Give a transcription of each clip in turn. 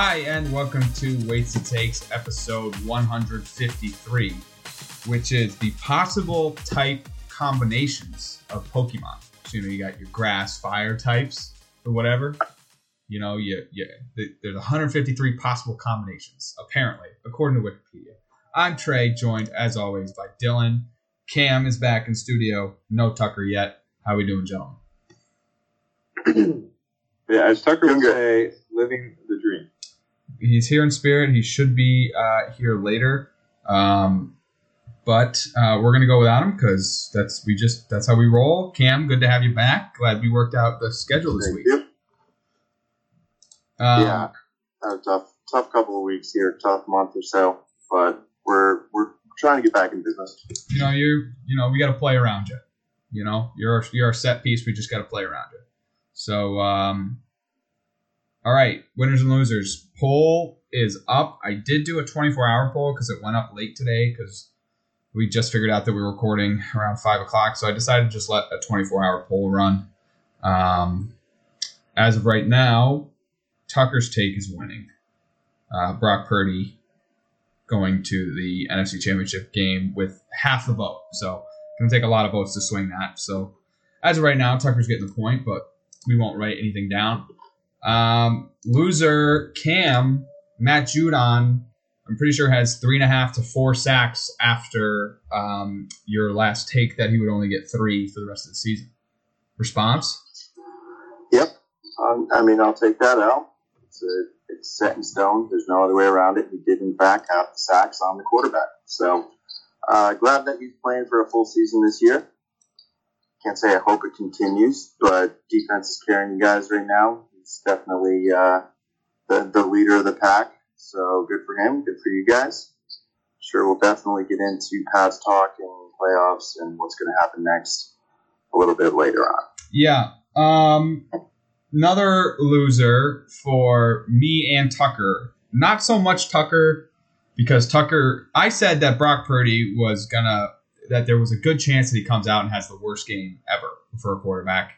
Hi, and welcome to Weights and Takes, episode 153, which is the possible type combinations of Pokemon. So, you know, you got your grass, fire types, or whatever. You know, you, you, there's 153 possible combinations, apparently, according to Wikipedia. I'm Trey, joined as always by Dylan. Cam is back in studio. No Tucker yet. How we doing, gentlemen? yeah, as Tucker would say, living the dream. He's here in spirit. He should be uh, here later, um, but uh, we're gonna go without him because that's we just that's how we roll. Cam, good to have you back. Glad we worked out the schedule this Thank week. you. Um, yeah, a tough, tough couple of weeks here, tough month or so, but we're we're trying to get back in business. you know you you know we got to play around you. You know you're you're a set piece. We just got to play around you. So um, all right, winners and losers poll is up. I did do a 24 hour poll because it went up late today because we just figured out that we were recording around five o'clock. So I decided to just let a 24 hour poll run. Um, as of right now, Tucker's take is winning. Uh, Brock Purdy going to the NFC Championship game with half the vote. So it's gonna take a lot of votes to swing that. So as of right now, Tucker's getting the point, but we won't write anything down. Um, loser Cam Matt Judon, I'm pretty sure has three and a half to four sacks after um, your last take that he would only get three for the rest of the season. Response? Yep. Um, I mean, I'll take that out. It's, a, it's set in stone. There's no other way around it. He did, in fact, have the sacks on the quarterback. So uh, glad that he's playing for a full season this year. Can't say I hope it continues, but defense is carrying you guys right now. He's definitely uh, the, the leader of the pack. So good for him. Good for you guys. Sure, we'll definitely get into Pat's talk and playoffs and what's going to happen next a little bit later on. Yeah. Um, another loser for me and Tucker. Not so much Tucker, because Tucker. I said that Brock Purdy was gonna that there was a good chance that he comes out and has the worst game ever for a quarterback.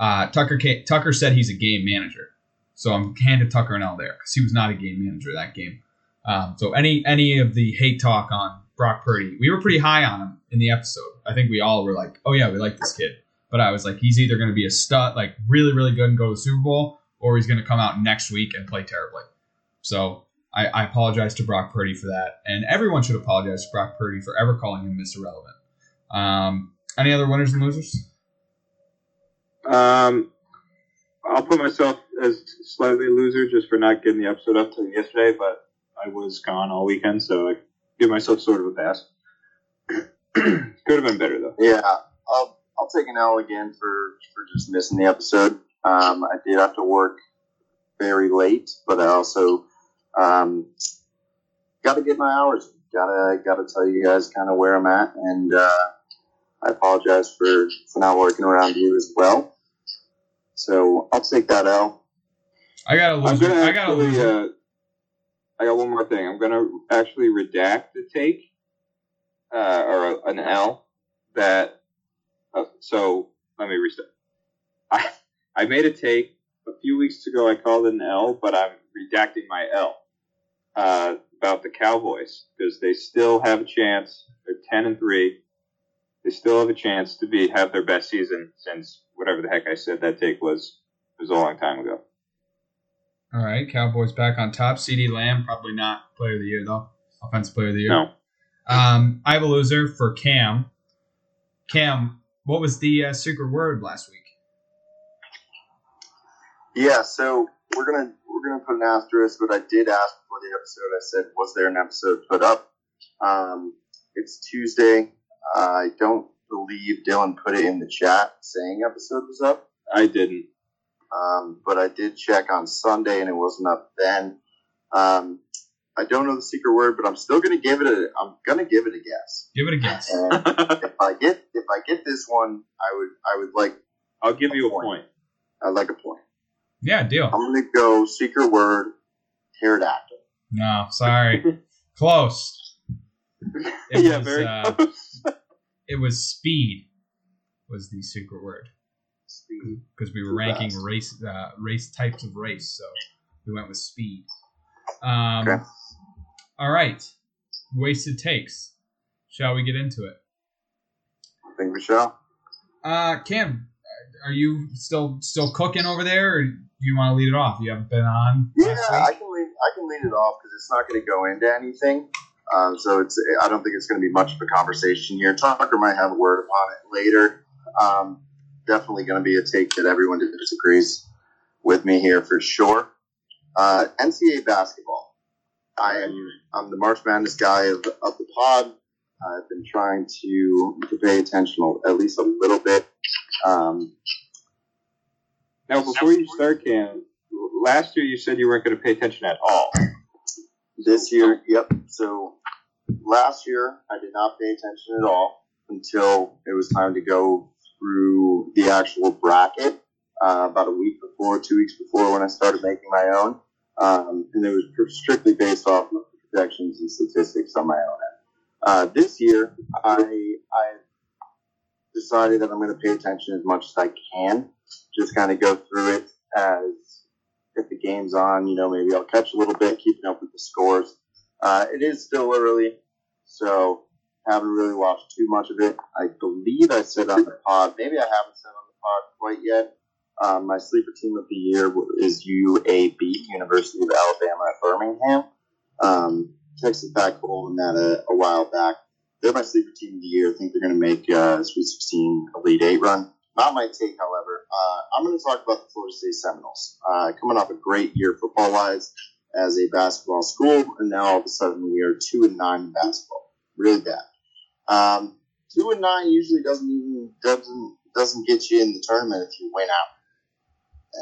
Uh, Tucker ca- Tucker said he's a game manager, so I'm handed Tucker an L there because he was not a game manager that game. Um, so any any of the hate talk on Brock Purdy, we were pretty high on him in the episode. I think we all were like, oh yeah, we like this kid. But I was like, he's either going to be a stud, like really, really good and go to the Super Bowl, or he's going to come out next week and play terribly. So I, I apologize to Brock Purdy for that. And everyone should apologize to Brock Purdy for ever calling him Mr. Relevant. Um, any other winners and losers? Um, I'll put myself as slightly loser just for not getting the episode up till yesterday, but I was gone all weekend, so I give myself sort of a pass. Could have been better though. Yeah, I'll I'll take an L again for for just missing the episode. Um, I did have to work very late, but I also um, got to get my hours. Gotta gotta tell you guys kind of where I'm at, and uh, I apologize for for not working around you as well. So I'll take that L. I got a I'm gonna I got a actually, uh, I got one more thing. I'm gonna actually redact the take, uh, or a, an L that. Uh, so let me restart. I I made a take a few weeks ago. I called it an L, but I'm redacting my L uh, about the Cowboys because they still have a chance. They're ten and three. They still have a chance to be have their best season since whatever the heck I said that take was was a long time ago. All right, Cowboys back on top. CeeDee Lamb, probably not player of the year, though. Offensive player of the year. No. Um, I have a loser for Cam. Cam, what was the uh, secret word last week? Yeah, so we're gonna we're gonna put an asterisk, but I did ask before the episode. I said, was there an episode put up? Um, it's Tuesday. I don't believe Dylan put it in the chat saying episode was up, I didn't. um, but I did check on Sunday and it wasn't up then. Um, I don't know the secret word, but I'm still gonna give it a. I'm gonna give it a guess. Give it a guess. If I get if I get this one, I would I would like I'll give you a point. I'd like a point. Yeah, deal. I'm gonna go secret word pterodactyl. No, sorry. Close. It yeah, was, very uh, close. It was speed. Was the secret word because we were ranking fast. race uh, race types of race, so we went with speed. Um, Okay. All right. Wasted takes. Shall we get into it? I think we shall. Uh, Cam, are you still still cooking over there, or do you want to lead it off? You haven't been on. Yeah, I can lead. I can lead it off because it's not going to go into anything. Um, so it's. I don't think it's going to be much of a conversation here. Tucker might have a word upon it later. Um, definitely going to be a take that everyone disagrees with me here for sure. Uh, NCAA basketball. I am. I'm the March Madness guy of, of the pod. I've been trying to, to pay attention at least a little bit. Um, Now, before you start, Cam, last year you said you weren't going to pay attention at all. This year, yep. So last year, I did not pay attention at all until it was time to go through the actual bracket uh, about a week before, two weeks before when I started making my own. Um, and it was strictly based off of projections and statistics on my own end. Uh, this year, I, I decided that I'm going to pay attention as much as I can. Just kind of go through it as if the game's on, you know, maybe I'll catch a little bit, keeping up with the scores. Uh, it is still early, so haven't really watched too much of it. I believe I said on the pod, maybe I haven't said on the pod quite yet. Um, my sleeper team of the year is UAB, University of Alabama at Birmingham. Um, texted back holding that a, a while back. They're my sleeper team of the year. I think they're going to make uh, Sweet 16 Elite Eight run. Not my take, however. Uh, I'm going to talk about the Florida State Seminoles. Uh, coming off a great year football wise as a basketball school, and now all of a sudden we are two and nine in basketball. Really bad. Um, two and nine usually doesn't even doesn't doesn't get you in the tournament if you win out.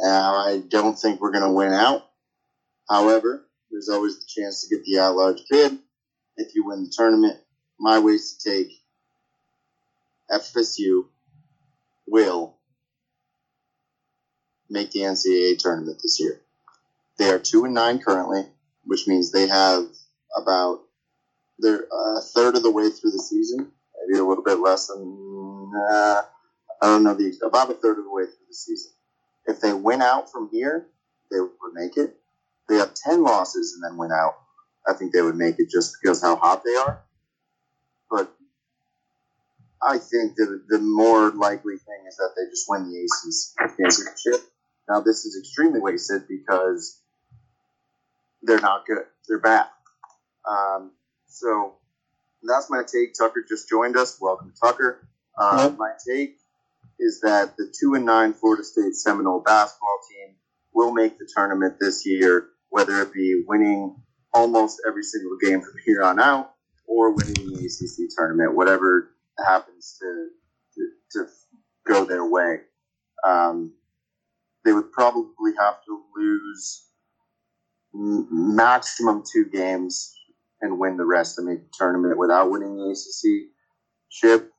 Now I don't think we're going to win out. However, there's always the chance to get the at-large bid if you win the tournament. My ways to take FSU will make the NCAA tournament this year. They are two and nine currently, which means they have about they're a third of the way through the season, maybe a little bit less than uh, I don't know the about a third of the way through the season. If they win out from here, they would make it. They have ten losses and then win out. I think they would make it just because how hot they are. But I think that the more likely thing is that they just win the ACC championship. Now this is extremely wasted because they're not good. They're bad. Um, so that's my take. Tucker just joined us. Welcome, Tucker. Uh, Hello. my take is that the two and nine Florida State Seminole basketball team will make the tournament this year, whether it be winning almost every single game from here on out or winning the ACC tournament, whatever happens to to, to go their way. Um, they would probably have to lose maximum two games and win the rest to make the tournament without winning the ACC chip.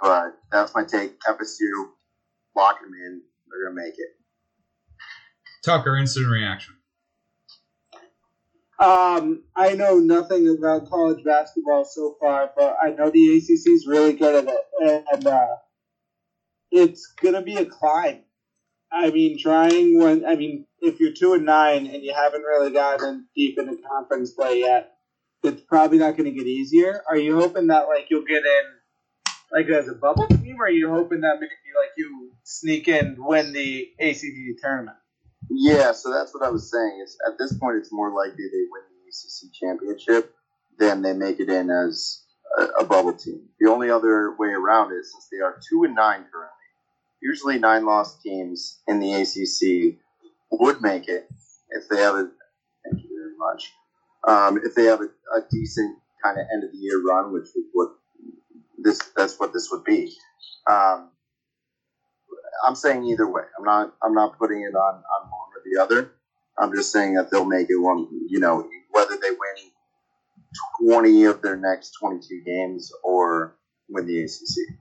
But that's my take. FSU, lock them in. They're gonna make it. Tucker, instant reaction. Um, I know nothing about college basketball so far, but I know the ACC is really good at it, and uh, it's gonna be a climb. I mean, trying when I mean, if you're two and nine and you haven't really gotten deep into conference play yet, it's probably not going to get easier. Are you hoping that like you'll get in like as a bubble team, or are you hoping that maybe like you sneak in win the ACC tournament? Yeah, so that's what I was saying. Is at this point, it's more likely they win the ACC championship than they make it in as a, a bubble team. The only other way around is since they are two and nine currently, usually nine lost teams in the ACC would make it if they have a. Thank you very much. Um, if they have a, a decent kind of end of the year run, which is what this that's what this would be. Um, I'm saying either way. I'm not. I'm not putting it on on one or the other. I'm just saying that they'll make it one. You know, whether they win 20 of their next 22 games or win the ACC.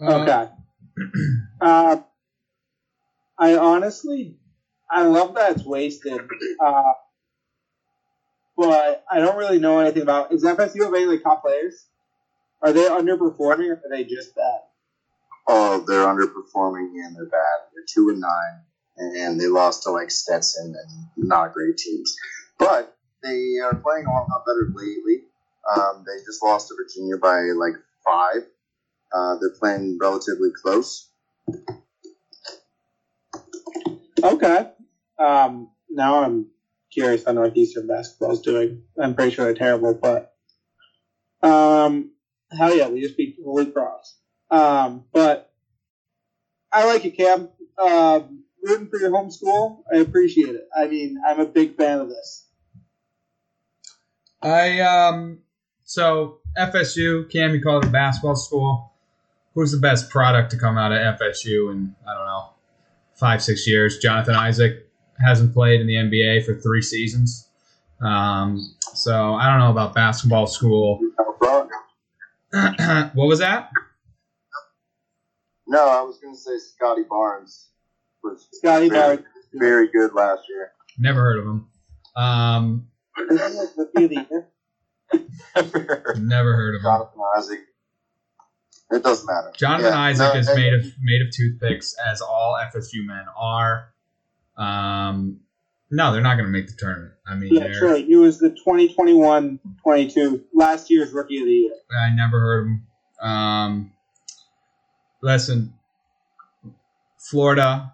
Uh, Okay. Uh, I honestly, I love that it's wasted. Uh, but I don't really know anything about. Is FSU have any like top players? Are they underperforming or are they just bad? Oh, they're underperforming and they're bad. They're two and nine. and they lost to like Stetson and not great teams. But they are playing a lot better lately. Um, they just lost to Virginia by like five. Uh, they're playing relatively close. Okay. Um, now I'm curious how Northeastern basketball is doing. I'm pretty sure they're terrible, but um, hell yeah, we just beat Holy Cross. Um, but I like it, Cam. Um, rooting for your home school, I appreciate it. I mean, I'm a big fan of this. I um so FSU, Cam, you call it a basketball school. Who's the best product to come out of FSU in I don't know five six years? Jonathan Isaac hasn't played in the NBA for three seasons. Um, so I don't know about basketball school. what was that? No, I was going to say Scottie Barnes was Scottie very, Barnes. very good last year. Never heard of him. Um, never heard of him. Jonathan Isaac. It doesn't matter. Jonathan Yeah, Isaac no, is made of made of toothpicks, as all FSU men are. Um, no, they're not going to make the tournament. I mean, Yeah, they're- He was the 2021-22 last year's Rookie of the Year. I never heard of him. Um, listen, Florida,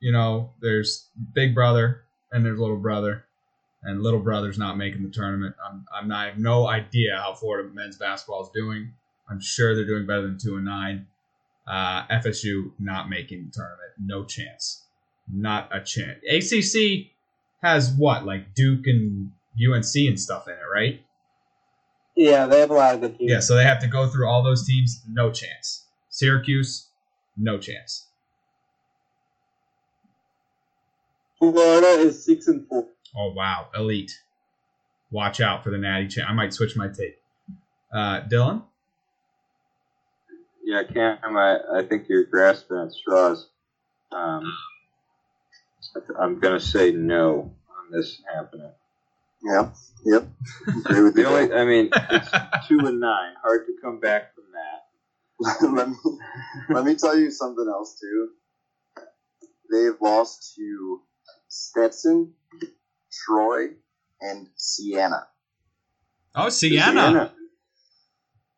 you know, there's Big Brother and there's Little Brother, and Little Brother's not making the tournament. I'm, I'm not, I have no idea how Florida men's basketball is doing. I'm sure they're doing better than two and nine. Uh, FSU not making the tournament, no chance, not a chance. ACC has what, like Duke and UNC and stuff in it, right? Yeah, they have a lot of good teams. Yeah, so they have to go through all those teams. No chance. Syracuse, no chance. Florida is six and four. Oh wow, elite. Watch out for the Natty Champ. I might switch my tape. Uh, Dylan, Yeah, Cam, I, I think you're grasping at straws. Um, I'm going to say no on this happening. Yeah, yep. Agree with The you. only, I mean, it's two and nine. Hard to come back from that. let, me, let me tell you something else too. They've lost to Stetson, Troy, and Siena. oh Siena.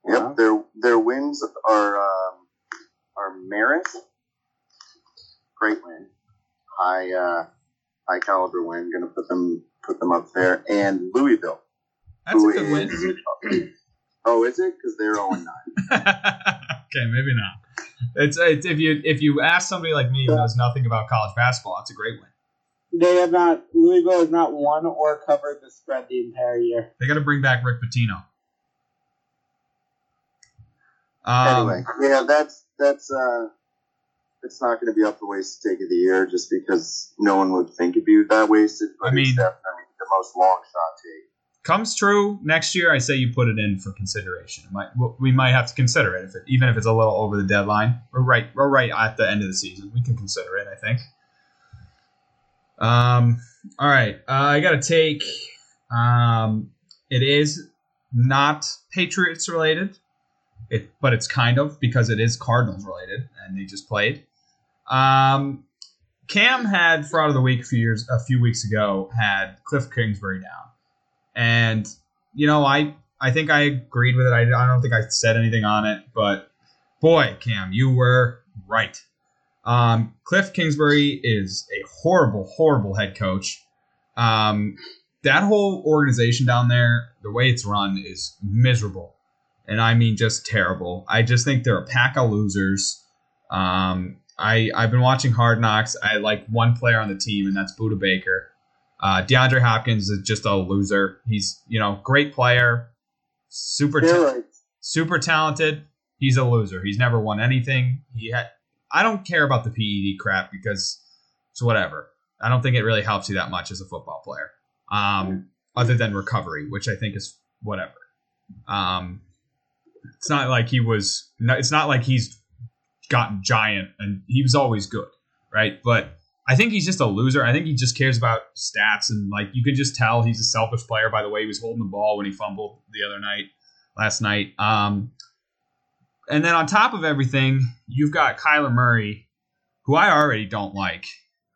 Yep, Wow. their their wins are um, are Marist, great win, high uh, high caliber win. Going to put them put them up there, and Louisville. That's a who good win. oh, is it? Because they're zero and nine. okay, maybe not. It's, it's if you if you ask somebody like me who knows nothing about college basketball, it's a great win. They have not. Louisville has not won or covered the spread the entire year. They got to bring back Rick Pitino. Um, anyway, yeah, that's that's uh, it's not going to be up for waste take of the year just because no one would think it'd be that wasted. But I mean- it's definitely the most long shot take. comes true next year, I say you put it in for consideration. It might, we might have to consider it, if it, even if it's a little over the deadline. We're right, we're right at the end of the season. We can consider it, I think. Um, all right, uh, I got to take. Um, it is not Patriots related, it, but it's kind of because it is Cardinals related, and they just played. Um, Cam had fraud of the week a few years, a few weeks ago, had Cliff Kingsbury down. And you know, I I think I agreed with it. I, I don't think I said anything on it, but boy, Cam, you were right. Um, Cliff Kingsbury is a horrible, horrible head coach. Um, that whole organization down there, the way it's run, is miserable, and I mean just terrible. I just think they're a pack of losers. Um, I I've been watching Hard Knocks. I like one player on the team, and that's Budda Baker. Uh, DeAndre Hopkins is just a loser. He's you know great player, super ta- Steroids. super talented. He's a loser. He's never won anything. He had. I don't care about the PED crap because it's whatever. I don't think it really helps you that much as a football player, um, other than recovery, which I think is whatever. Um, it's not like he was. It's not like he's gotten giant and he was always good, right? But I think he's just a loser. I think he just cares about stats and like you could just tell he's a selfish player by the way he was holding the ball when he fumbled the other night, last night. Um, and then on top of everything, you've got Kyler Murray, who I already don't like,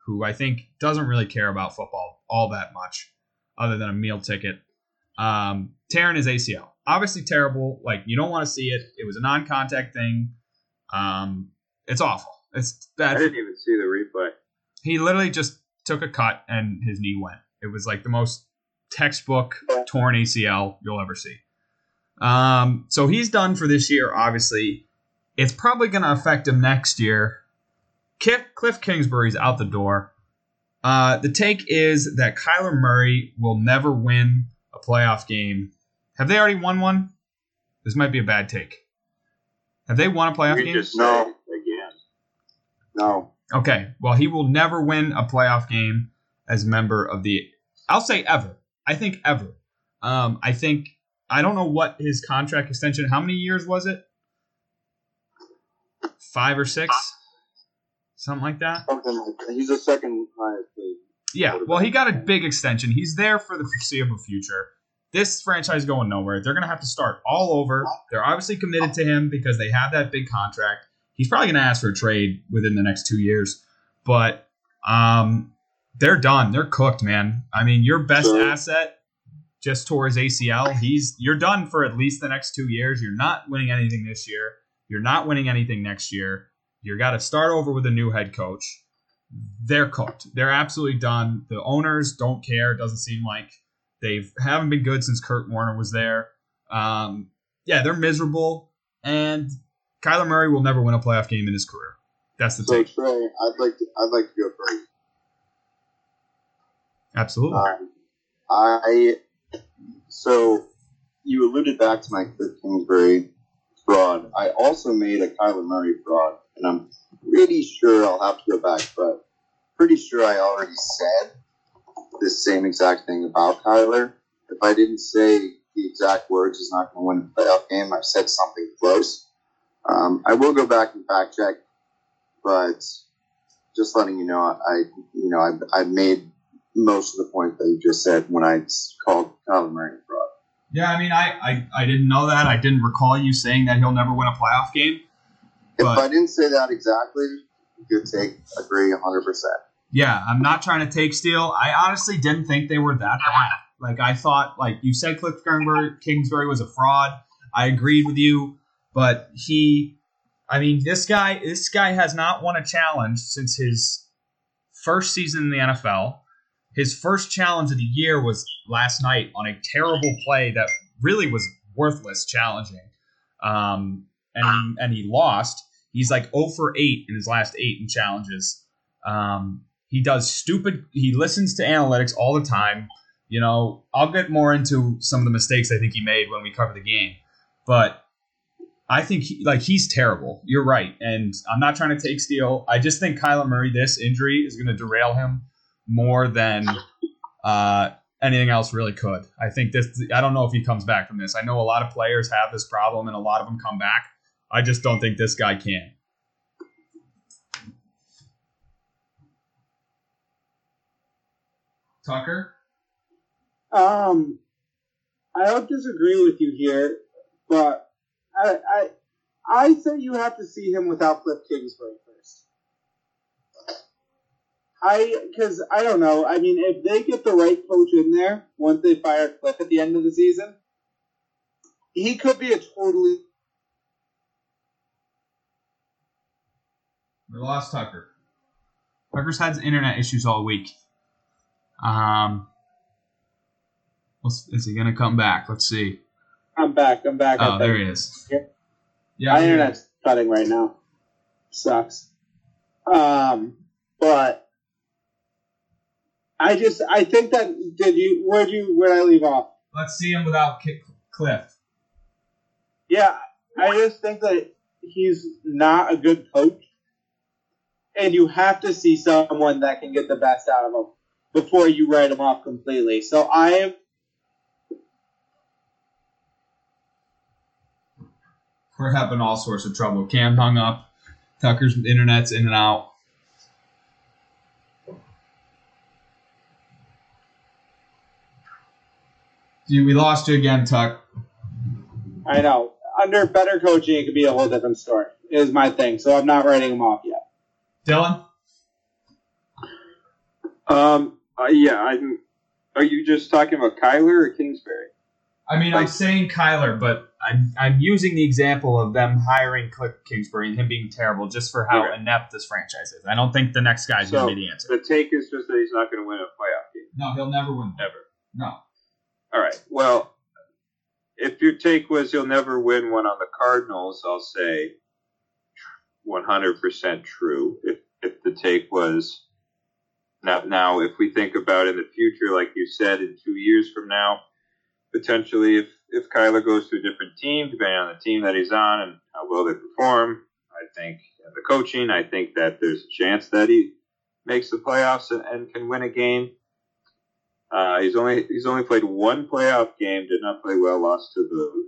who I think doesn't really care about football all that much, other than a meal ticket, um, his ACL. Obviously terrible. Like you don't want to see it. It was a non-contact thing. Um, it's awful. It's I didn't even see the replay. He literally just took a cut and his knee went. It was like the most textbook torn ACL you'll ever see. Um, so he's done for this year. Obviously, it's probably going to affect him next year. Cliff, Cliff Kingsbury's out the door. Uh, the take is that Kyler Murray will never win a playoff game. Have they already won one? This might be a bad take. Have they won a playoff You game? just No. again. No. Okay, well, he will never win a playoff game as a member of the. I'll say ever. I think ever. Um, I think I don't know what his contract extension. How many years was it? Five or six, something like that. Something like that. He's the second highest paid. Yeah. Well, he got a big extension. He's there for the foreseeable future. This franchise is going nowhere. They're going to have to start all over. They're obviously committed to him because they have that big contract. He's probably going to ask for a trade within the next two years, but um, they're done. They're cooked, man. I mean, your best Sure. asset just tore his ACL. He's you're done for at least the next two years. You're not winning anything this year. You're not winning anything next year. You got to start over with a new head coach. They're cooked. They're absolutely done. The owners don't care. It doesn't seem like they've haven't been good since Kurt Warner was there. Um, yeah, they're miserable, and Kyler Murray will never win a playoff game in his career. That's the So take. Trey, I'd like to I'd like to go first. Absolutely. Um, I so you alluded back to my Cliff Kingsbury fraud. I also made a Kyler Murray fraud, and I'm pretty sure I'll have to go back, but pretty sure I already said the same exact thing about Kyler. If I didn't say the exact words, he's not going to win a playoff game. I said something close. Um, I will go back and fact check, but just letting you know, I you know I, I made most of the point that you just said when I called Kyler Murray fraud. yeah, I mean, I, I I didn't know that. I didn't recall you saying that he'll never win a playoff game. If But- I didn't say that exactly, good take, agree 100%. Yeah, I'm not trying to take steal. I honestly didn't think they were that bad. Like I thought, like you said, Cliff Kingsbury, was a fraud. I agreed with you, but he, I mean, this guy, this guy has not won a challenge since his first season in the NFL. His first challenge of the year was last night on a terrible play that really was worthless challenging, um, and and he lost. He's like 0 for 8 in his last eight in challenges. Um, he does stupid. He listens to analytics all the time. You know, I'll get more into some of the mistakes I think he made when we cover the game, but I think he, like he's terrible. You're right, and I'm not trying to take steal. I just think Kyler Murray, this injury is going to derail him more than uh, anything else really could. I think this. I don't know if he comes back from this. I know a lot of players have this problem, and a lot of them come back. I just don't think this guy can. Tucker. Um, I don't disagree with you here, but I I I say you have to see him without Cliff Kingsbury first. I because I don't know. I mean, if they get the right coach in there once they fire Cliff at the end of the season, he could be a totally We lost Tucker. Tucker's had internet issues all week. Um, is he gonna come back? Let's see. I'm back. I'm back. Oh, there he is. Yeah. Yeah, My internet's cutting right now. Sucks. Um, but I just I think that did you where do you where'd I leave off? Let's see him without Cliff. Yeah, I just think that he's not a good coach, and you have to see someone that can get the best out of him before you write them off completely. So I am We're having all sorts of trouble. Cam hung up. Tucker's internet's in and out. Dude, we lost you again, Tuck. I know under better coaching it could be a whole different story. Is my thing. So I'm not writing them off yet. Dylan? Um. Uh, yeah. I'm. Are you just talking about Kyler or Kingsbury? I mean, I'm saying Kyler, but I'm I'm using the example of them hiring Cliff Kingsbury and him being terrible just for how Okay. inept this franchise is. I don't think the next guy's So, going to be the answer. The take is just that he's not going to win a playoff game No, he'll never win. Never. No. All right. Well, if your take was he'll never win one on the Cardinals, I'll say 100% true. If if the take was now now if we think about in the future, like you said, in two years from now, potentially if if Kyler goes to a different team, depending on the team that he's on and how well they perform, I think the coaching, I think that there's a chance that he makes the playoffs and, and can win a game. Uh, he's only he's only played one playoff game. Did not play well. Lost to the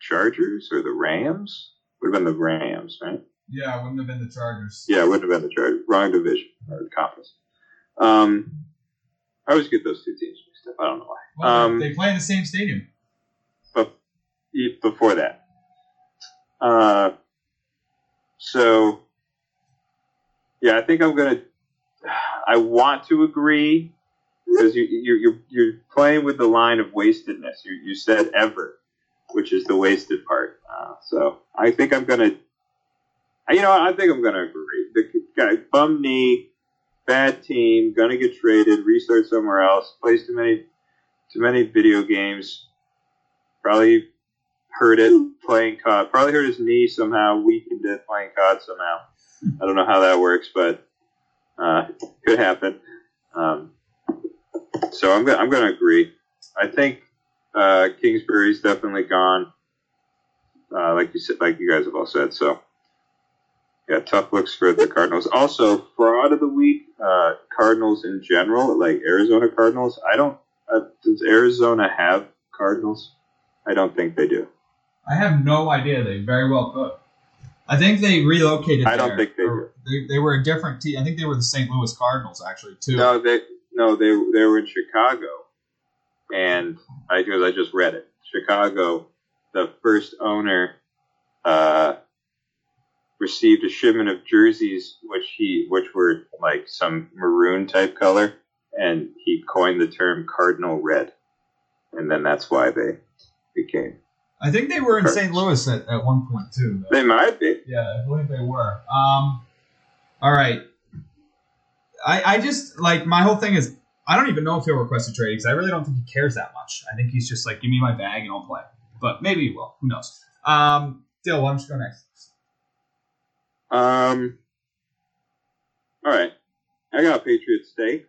Chargers or the Rams. Would have been the Rams, right? Yeah, it wouldn't have been the Chargers. Yeah, it wouldn't have been the Chargers. Wrong division or conference. Um, I always get those two teams mixed up. I don't know why. Well, Um, they play in the same stadium. But before that, uh, so yeah, I think I'm gonna. I want to agree because you, you're you're you're playing with the line of wastedness. You you said ever, which is the wasted part. Uh, so I think I'm gonna. You know, I think I'm gonna agree. The guy bum knee, bad team, gonna get traded, restart somewhere else, plays too many too many video games. Probably hurt it playing COD. Probably hurt his knee somehow, weakened it playing COD somehow. I don't know how that works, but uh, could happen. Um, so I'm gonna I'm gonna agree. I think uh, Kingsbury's definitely gone. Uh, like you said, like you guys have all said. So yeah, tough looks for the Cardinals. Also, fraud of the week. Uh, Cardinals in general, like Arizona Cardinals. I don't. Uh, does Arizona have Cardinals? I don't think they do. I have no idea. They very well could. I think they relocated. I don't there. think they Or they, they were a different team. I think they were the St. Louis Cardinals actually too. No, they no they they were in Chicago, and I because I just read it. Chicago, the first owner, uh, received a shipment of jerseys which he which were like some maroon type color, and he coined the term cardinal red, and then that's why they became. I think they were in. St. Louis at, at one point too. though. They might be. Yeah, I believe they were. Um, all right. I I just like my whole thing is I don't even know if he'll request a trade because I really don't think he cares that much. I think he's just like, give me my bag and I'll play. But maybe he will. Who knows? Um, Dill, why don't you go next? Um. All right, I got Patriots steak.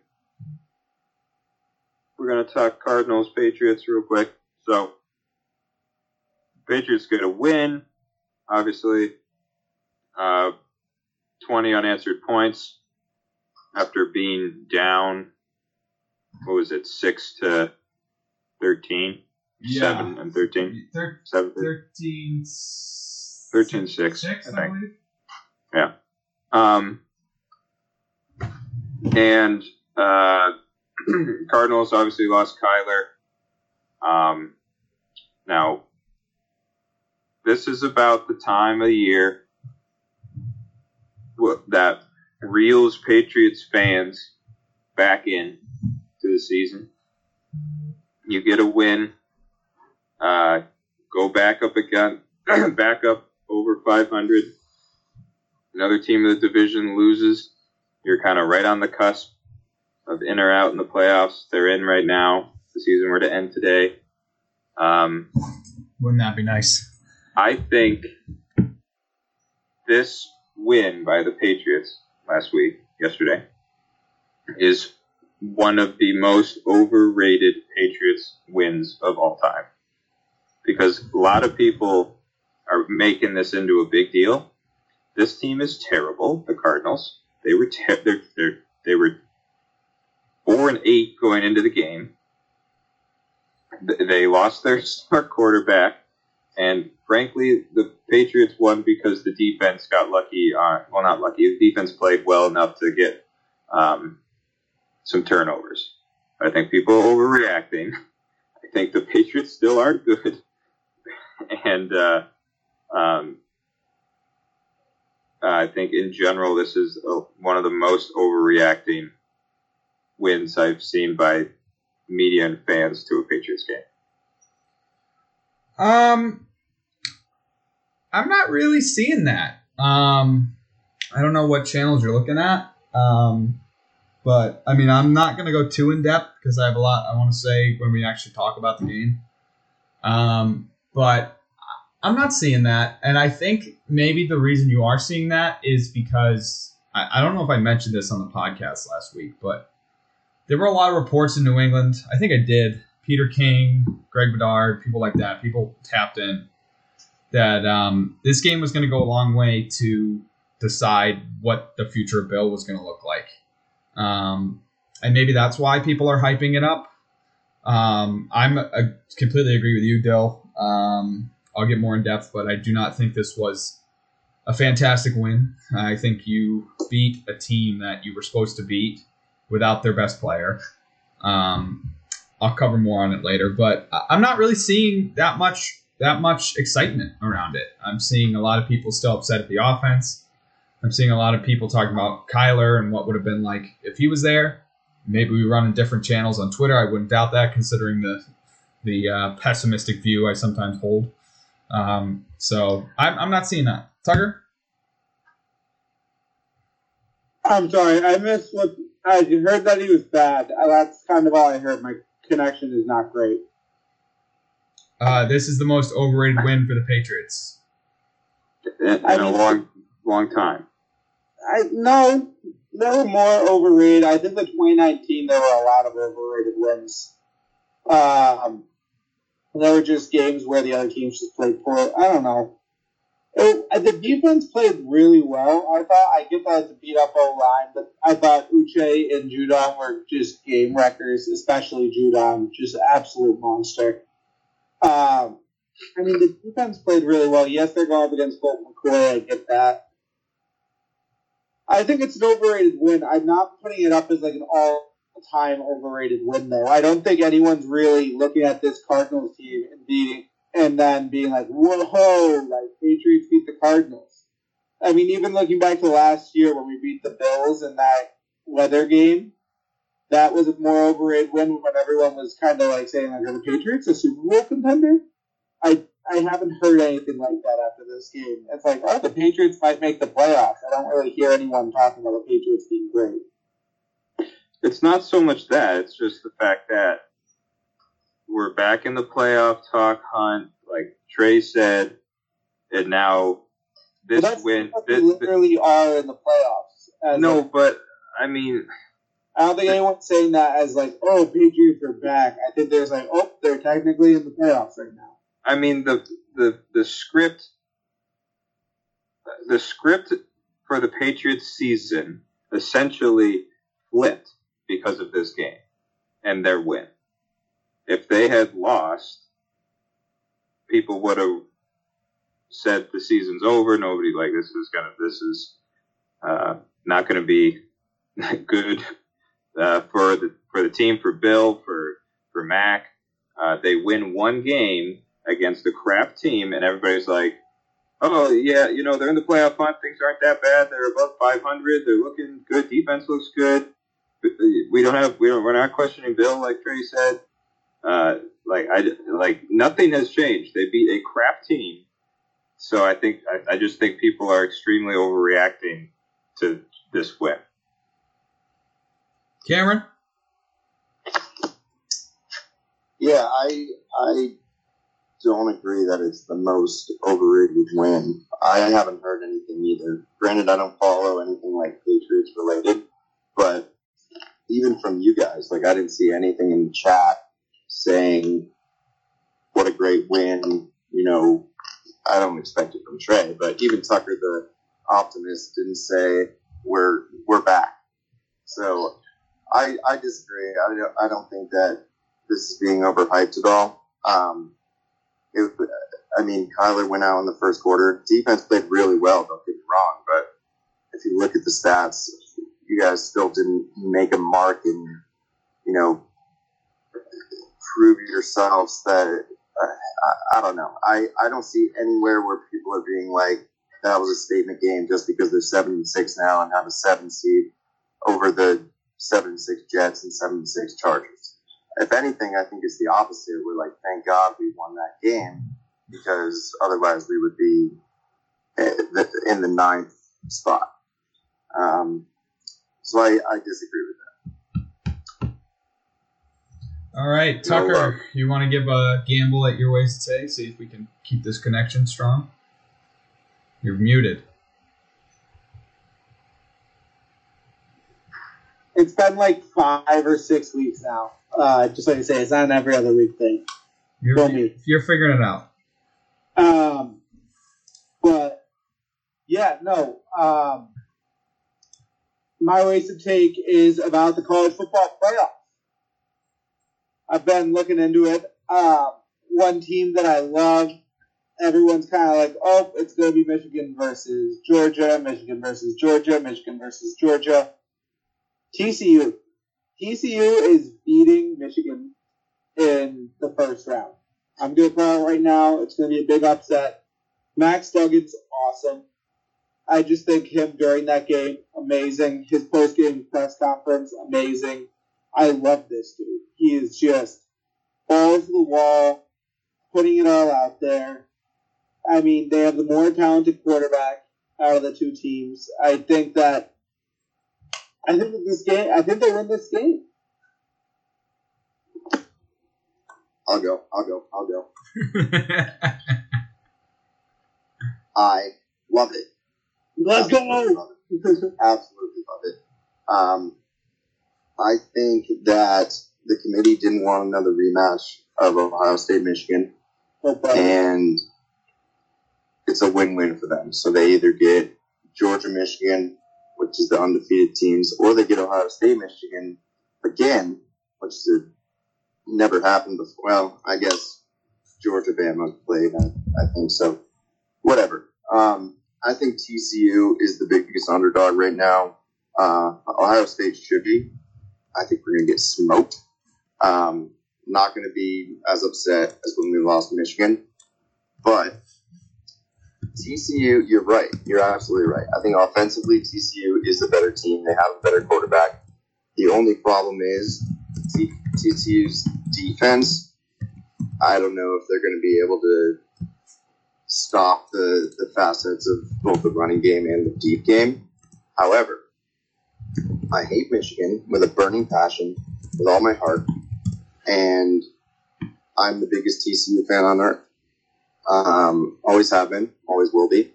We're gonna talk Cardinals Patriots real quick. So, Patriots get a win, obviously. Uh, twenty unanswered points after being down. What was it, six to thirteen? Yeah. Seven and thirteen. Thir- Seven. 13, 13 six, six, I I, think. believe. Um, and uh, Cardinals obviously lost Kyler. Um, now, this is about the time of year that reels Patriots fans back in to the season. You get a win, uh, go back up again, back up over 500 another team in the division loses, you're kind of right on the cusp of in or out in the playoffs. They're in right now. The season were to end today. Um, Wouldn't that be nice? I think this win by the Patriots last week, yesterday, is one of the most overrated Patriots wins of all time. Because a lot of people are making this into a big deal. This team is terrible, the Cardinals. They were ter- they're, they're, they were four and eight going into the game. They lost their star quarterback. And frankly, the Patriots won because the defense got lucky. On, well, not lucky. The defense played well enough to get um, some turnovers. I think people are overreacting. I think the Patriots still aren't good. And uh, um, I think in general, this is uh one of the most overreacting wins I've seen by media and fans to a Patriots game. Um, I'm not really seeing that. Um, I don't know what channels you're looking at. Um, but I mean, I'm not going to go too in depth because I have a lot I want to say when we actually talk about the game. Um, but I'm not seeing that, and I think maybe the reason you are seeing that is because I, I don't know if I mentioned this on the podcast last week, but there were a lot of reports in New England. I think I did. Peter King, Greg Bedard, people like that, people tapped in that um, this game was going to go a long way to decide what the future of Bill was going to look like. Um, and maybe that's why people are hyping it up. Um, I'm I completely agree with you, Dill. Um, I'll get more in depth, but I do not think this was a fantastic win. I think you beat a team that you were supposed to beat without their best player. Um, I'll cover more on it later, but I'm not really seeing that much that much excitement around it. I'm seeing a lot of people still upset at the offense. I'm seeing a lot of people talking about Kyler and what would have been like if he was there. Maybe we run in different channels on Twitter. I wouldn't doubt that, considering the the uh, pessimistic view I sometimes hold. Um, so I'm, I'm not seeing that. Tucker. I'm sorry, I missed what I heard that he was bad. Uh, That's kind of all I heard. My connection is not great. Uh, this is the most overrated win for the Patriots. In, in I a mean- long, long time. I no, there were more overrated. I think the 2019 there were a lot of overrated wins. Um, there were just games where the other teams just played poor. I don't know. It, uh, the defense played really well. I thought I get that it's a beat up O line, but I thought Uche and Judon were just game wreckers, especially Judon, just an absolute monster. Um, I mean, the defense played really well. Yes, they're going up against Colt McCoy. I get that. I think it's an overrated win. I'm not putting it up as like an all-time overrated win, though. I don't think anyone's really looking at this Cardinals team and beating and then being like, "Whoa!" Like Patriots beat the Cardinals. I mean, even looking back to last year when we beat the Bills in that weather game, that was a more overrated win when everyone was kind of like saying, like, "Are the Patriots a Super Bowl contender?" I I haven't heard anything like that after this game. It's like, oh, the Patriots might make the playoffs. I don't really hear anyone talking about the Patriots being great. It's not so much that; it's just the fact that we're back in the playoff talk hunt, like Trey said, and now this Well, win. what we This, literally are in the playoffs. No, like- but I mean, I don't think anyone's saying that as like, oh, Patriots are back. I think there's like, oh, they're technically in the playoffs right now. I mean the the the script the script for the Patriots season essentially flipped because of this game and their win. If they had lost, people would have said the season's over. Nobody like this is gonna this is uh, not gonna be good uh, for the for the team for Bill for for Mac. Uh, they win one game against a crap team, and everybody's like, "Oh yeah, you know they're in the playoff hunt. Things aren't that bad. They're above 500. They're looking good. Defense looks good. We don't have we don't we're not questioning Bill like Trey said. Uh, like I like nothing has changed. They beat a crap team, so I think I, I just think people are extremely overreacting to this win. Cameron. Yeah, I I don't agree that it's the most overrated win. I haven't heard anything either. Granted, I don't follow anything like Patriots related, but even from you guys, like I didn't see anything in the chat saying what a great win. You know, I don't expect it from Trey, but even Tucker, the optimist, didn't say we're we're back. So I I disagree. I don't, I don't think that this is being overhyped at all. Um, it, I mean, Kyler went out in the first quarter. Defense played really well. Don't get me wrong, but if you look at the stats, you guys still didn't make a mark and you know prove yourselves that. Uh, I, I don't know. I, I don't see anywhere where people are being like that was a statement game just because they're seven and six now and have a seven seed over the seven six Jets and seven six Chargers. If anything, I think it's the opposite. We're like, thank God we won that game because otherwise we would be eh, in the ninth spot. Um, so I, I disagree with that. All right, No, Tucker, uh, you want to give a gamble at your ways today? See if we can keep this connection strong. You're muted. It's been like five or six weeks now. Uh, just like I say, it's not an every other week thing. You're, me. you're figuring it out. Um, but yeah, no. Um, my race wasted take is about the college football playoffs. I've been looking into it. Um, one team that I love, everyone's kind of like, oh, it's going to be Michigan versus Georgia, Michigan versus Georgia, Michigan versus Georgia. TCU. TCU is beating Michigan in the first round. I'm going to call it right now. It's going to be a big upset. Max Duggan's awesome. I just think him during that game, amazing. His post game press conference, amazing. I love this dude. He is just balls to the wall, putting it all out there. I mean, they have the more talented quarterback out of the two teams. I think that I think that this game I think they win this game. I'll go. I'll go. I'll go. I love it. Let's go! Absolutely love it. Um, I think that the committee didn't want another rematch of Ohio State Michigan, and it's a win-win for them. So they either get Georgia Michigan, which is the undefeated teams, or they get Ohio State Michigan again, which never happened before. Well, I guess Georgia Bama played. I, I think so. Whatever. Um, I think TCU is the biggest underdog right now. Uh, Ohio State should be. I think we're going to get smoked. Um, not going to be as upset as when we lost Michigan. But TCU, you're right. You're absolutely right. I think offensively, TCU is the better team. They have a better quarterback. The only problem is TCU's defense. I don't know if they're going to be able to stop the, the facets of both the running game and the deep game. However, I hate Michigan with a burning passion, with all my heart, and I'm the biggest TCU fan on earth. Um, always have been, always will be.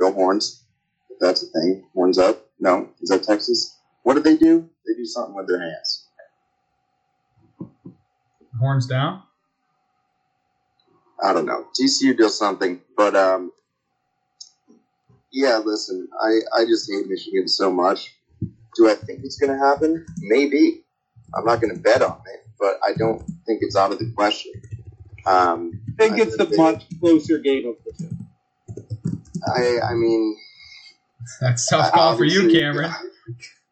Go Horns, if that's a thing. Horns up. No, is that Texas? What do they do? They do something with their hands. Horns down. I don't know. TCU does something, but um, yeah. Listen, I I just hate Michigan so much. Do I think it's going to happen? Maybe. I'm not going to bet on it, but I don't think it's out of the question. Um, I think it's the much closer game of the two. I I mean, That's tough call for you, Cameron.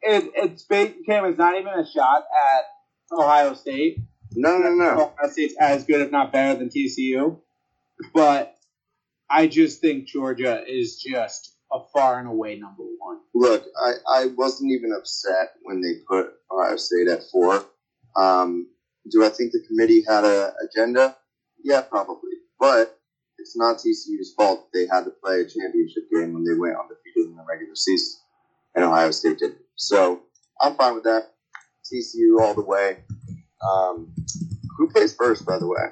It, it's ba- Cam. It's not even a shot at Ohio State. No, no, no. Ohio State's as good, if not better, than TCU. But I just think Georgia is just a far and away number one. Look, I, I wasn't even upset when they put Ohio State at four. Um, do I think the committee had a agenda? Yeah, probably. But it's not TCU's fault they had to play a championship game when they went undefeated in the regular season, and Ohio State didn't. So I'm fine with that. TCU all the way. Um, who plays first, by the way?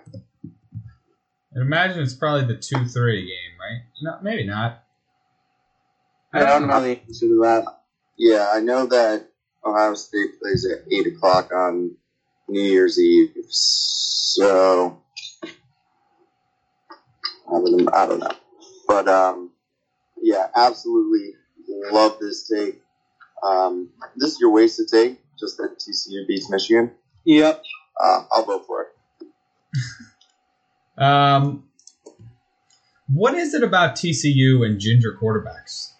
I imagine it's probably the two three game, right? No, maybe not. I don't know the answer to that. Yeah, I know that Ohio State plays at eight o'clock on New Year's Eve. So I don't, I don't know, but um, yeah, absolutely love this take. Um, this is your wasted take, just that TCU beats Michigan. Yep. Uh, I'll vote for it. Um, what is it about TCU and ginger quarterbacks?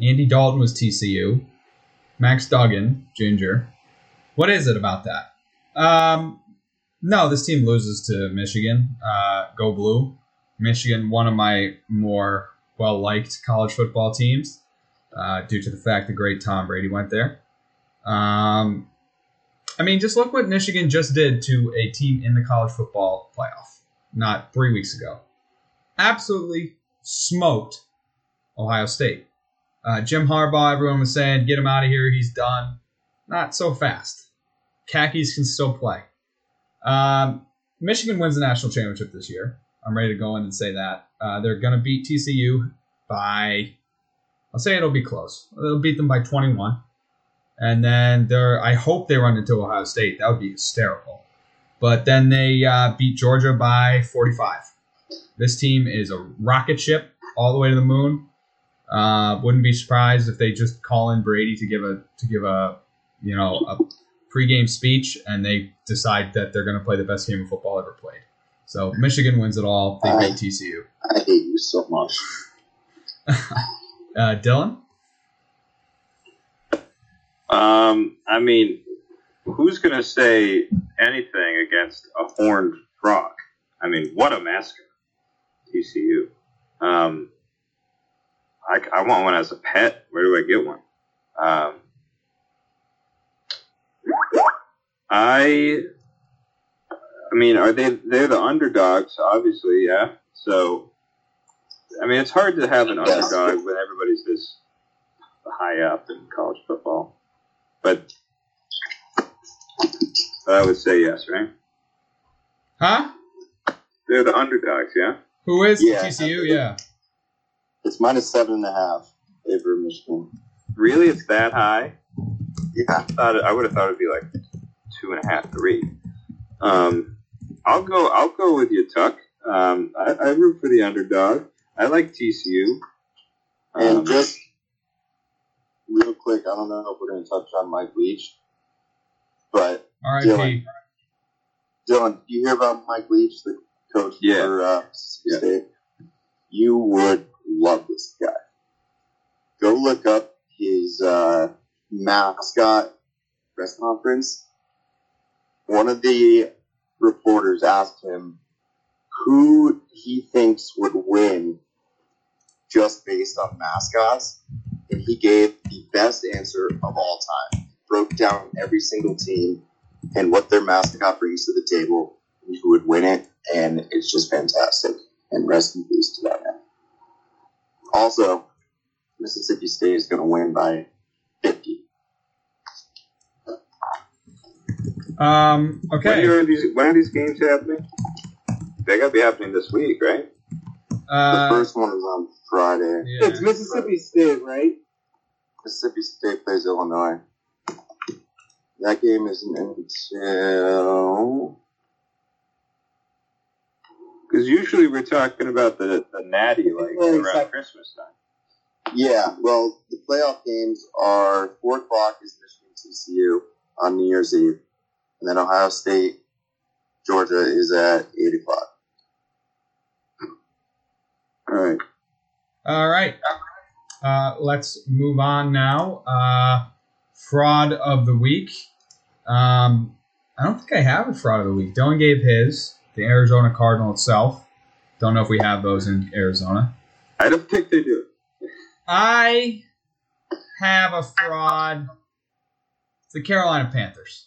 Andy Dalton was TCU. Max Duggan, ginger. What is it about that? Um, no, this team loses to Michigan. Uh, go blue. Michigan, one of my more well liked college football teams, uh, due to the fact the great Tom Brady went there. Um, I mean, just look what Michigan just did to a team in the college football playoff not three weeks ago. Absolutely smoked Ohio State. Uh, Jim Harbaugh, everyone was saying, get him out of here. He's done. Not so fast. Khakis can still play. Um, Michigan wins the national championship this year. I'm ready to go in and say that. Uh, they're going to beat TCU by, I'll say it'll be close. They'll beat them by 21. And then they're, I hope they run into Ohio State. That would be hysterical. But then they uh, beat Georgia by 45. This team is a rocket ship all the way to the moon. Uh, wouldn't be surprised if they just call in Brady to give a to give a you know a pregame speech, and they decide that they're going to play the best game of football ever played. So Michigan wins it all. They beat TCU. I hate you so much. uh, Dylan. Um, I mean, who's going to say anything against a horned frog? I mean, what a mascot, TCU. Um, I, I want one as a pet. Where do I get one? Um, I, I mean, are they? They're the underdogs, obviously, yeah. So, I mean, it's hard to have an underdog when everybody's this high up in college football. But, but I would say yes, right? Huh? They're the underdogs, yeah. Who is Yeah. TCU? Yeah. It's minus seven and a half favor of Michigan. Really, it's that high? Yeah. I thought it, I would have thought it'd be like two and a half, three. Um, I'll go. I'll go with you, Tuck. Um, I, I root for the underdog. I like TCU. And Um, just real quick, I don't know if we're going to touch on Mike Leach, but R.I.P. Dylan. Dylan, you hear about Mike Leach, the coach Yeah. for uh, Mississippi Yeah. State? You would love this guy. Go look up his uh, mascot press conference. One of the reporters asked him who he thinks would win just based on mascots, and he gave the best answer of all time. Broke down every single team and what their mascot brings to the table, and who would win it, and it's just fantastic. And rest in peace to that man. Also, Mississippi State is going to win by 50. Um. When Okay. are these? When are these games happening? They got to be happening this week, right? The Uh, first one is on Friday. yeah. It's Mississippi State, right? Mississippi State plays Illinois. That game isn't until Because usually we're talking about the the natty like Early around sec- Christmas time. yeah. Well, the playoff games are four o'clock is Michigan TCU on New Year's Eve, and then Ohio State Georgia is at eight o'clock. All right. All right. Uh, let's move on now. Uh, fraud of the week. Um, I don't think I have a fraud of the week. Dylan gave his. The Arizona Cardinal itself. Don't know if we have those in Arizona. I don't think they do. I have a fraud. It's the Carolina Panthers.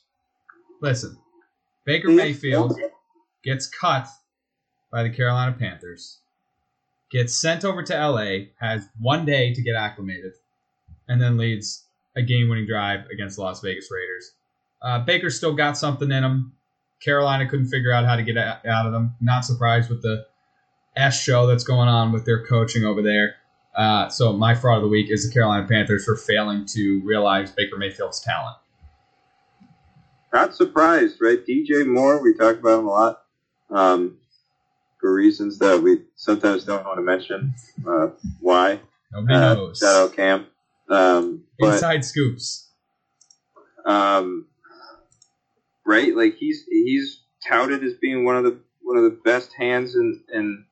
Listen, Baker Mayfield gets cut by the Carolina Panthers, gets sent over to LA, has one day to get acclimated, and then leads a game winning drive against the Las Vegas Raiders. Uh, Baker still got something in him. Carolina couldn't figure out how to get out of them. Not surprised with the S show that's going on with their coaching over there. Uh, so my fraud of the week is the Carolina Panthers for failing to realize Baker Mayfield's talent. Not surprised, right? DJ Moore, we talk about him a lot um, for reasons that we sometimes don't want to mention. Uh, why? Nobody Uh, knows. shout out Cam. Um, but Inside scoops. um, right, like he's he's touted as being one of the one of the best hands in in,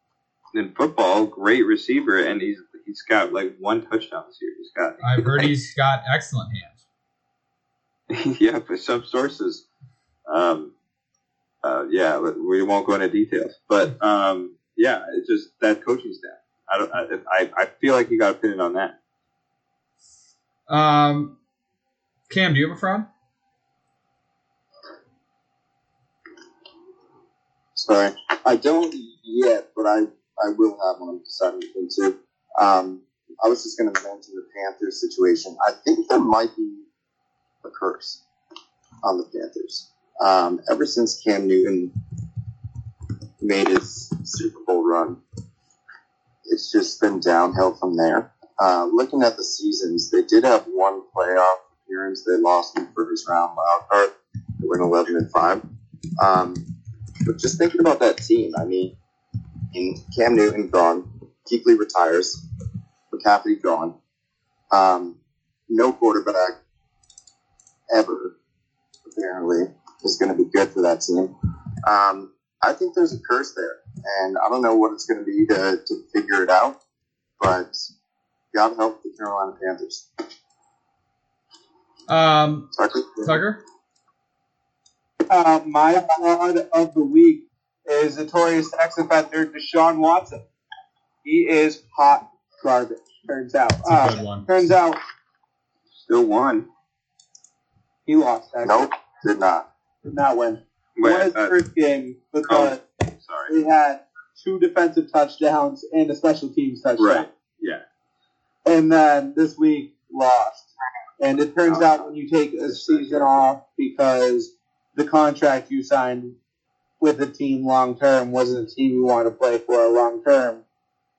in football. Great receiver, and he's he's got like one touchdown this year. He's got. I've heard he's got excellent hands. yeah, for some sources. Um, uh, yeah, but we won't go into details, but um, yeah, it's just that coaching staff. I don't. I, I, I feel like you got opinion on that. Um, Cam, do you have a fraud? Sorry, I don't yet, but I I will have one. I'm deciding between two. Um, I was just going to mention the Panthers situation. I think there might be a curse on the Panthers. Um, ever since Cam Newton made his Super Bowl run, it's just been downhill from there. Uh, looking at the seasons, they did have one playoff appearance. They lost in the first round wild card. They went 11 and 5. Um, but just thinking about that team, I mean, Cam Newton gone, Kuechly retires, McCaffrey gone, um, no quarterback ever apparently is going to be good for that team. Um, I think there's a curse there, and I don't know what it's going to be to, to figure it out, but God help the Carolina Panthers. Um, Tucker? Tucker? Uh, my fraud of the week is notorious sex offender Deshaun Watson. He is hot garbage. Turns out. It's a Uh, one. turns out Still won. he lost. Actually. Nope, did not. Did not win. Wait, won his uh, first game because sorry. he had two defensive touchdowns and a special teams touchdown. Right. Yeah. And then this week lost. And it turns Oh. out when you take a season off because the contract you signed with the team long term wasn't a team you wanted to play for long term,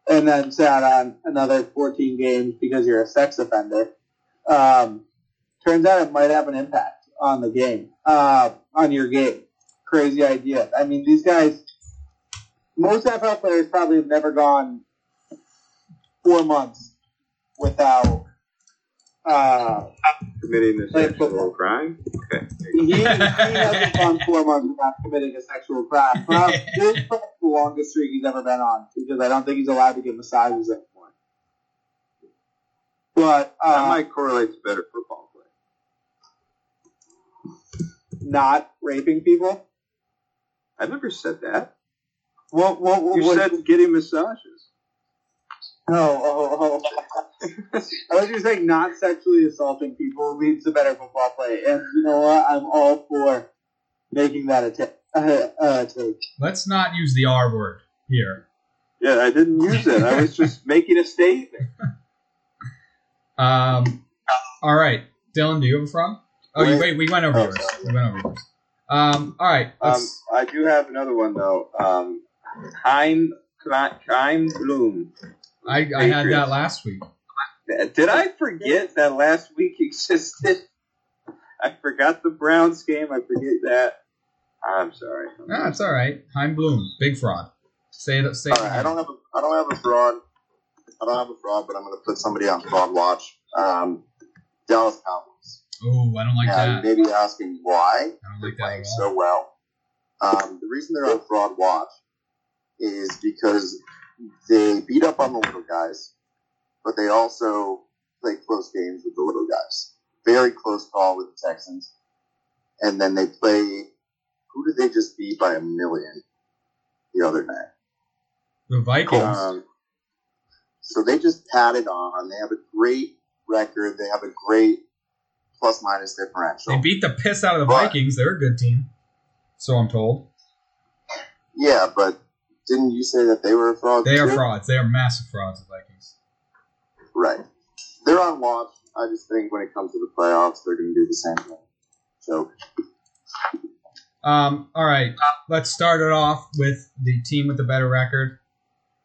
and then sat on another 14 games because you're a sex offender, um, turns out it might have an impact on the game, uh, on your game. Crazy idea. I mean, these guys, most NFL players probably have never gone four months without uh, Committing a sexual football. crime. Okay. he, he hasn't gone four months without committing a sexual crime. Probably, this is probably the longest streak he's ever been on because I don't think he's allowed to get massages anymore. But that uh, might correlate to better football play. Not raping people. I never said that. What? What? what You what- said getting massages. Oh, oh, oh. I thought you were saying not sexually assaulting people leads to better football play, and you know what? I'm all for making that a ta- uh, uh, take. Let's not use the R word here. Yeah, I didn't use it. I was just making a statement. Um, all right, Dylan, do you have a fraud? Oh, you, Wait. wait, we went over Oh, yours. sorry. We went over yours. Um, all right, Um, I do have another one though. Um, Chaim Chaim Bloom. I, I had that last week. Did I forget that last week existed? I forgot the Browns game. I forget that. I'm sorry. No, it's all right. Chaim Bloom, big fraud. Say it. Say it. Right, I don't have a I don't have a fraud. I don't have a fraud, but I'm going to put somebody on fraud watch. Um, Dallas Cowboys. Oh, I don't like yeah, that. you may be asking why I don't they're like that playing so well. Um, the reason they're on fraud watch is because they beat up on the little guys, but they also play close games with the little guys. Very close call with the Texans, and then they play. Who did they just beat by a million the other night? The Vikings. Um, So they just patted on. They have a great record. They have a great plus minus differential. they beat the piss out of the But- Vikings. They're a good team. So I'm told. yeah, but didn't you say that they were frauds? They are too? frauds. They are massive frauds, the Vikings. Right. They're on watch. I just think when it comes to the playoffs, they're going to do the same thing. So, Um, all right, let's start it off with the team with the better record.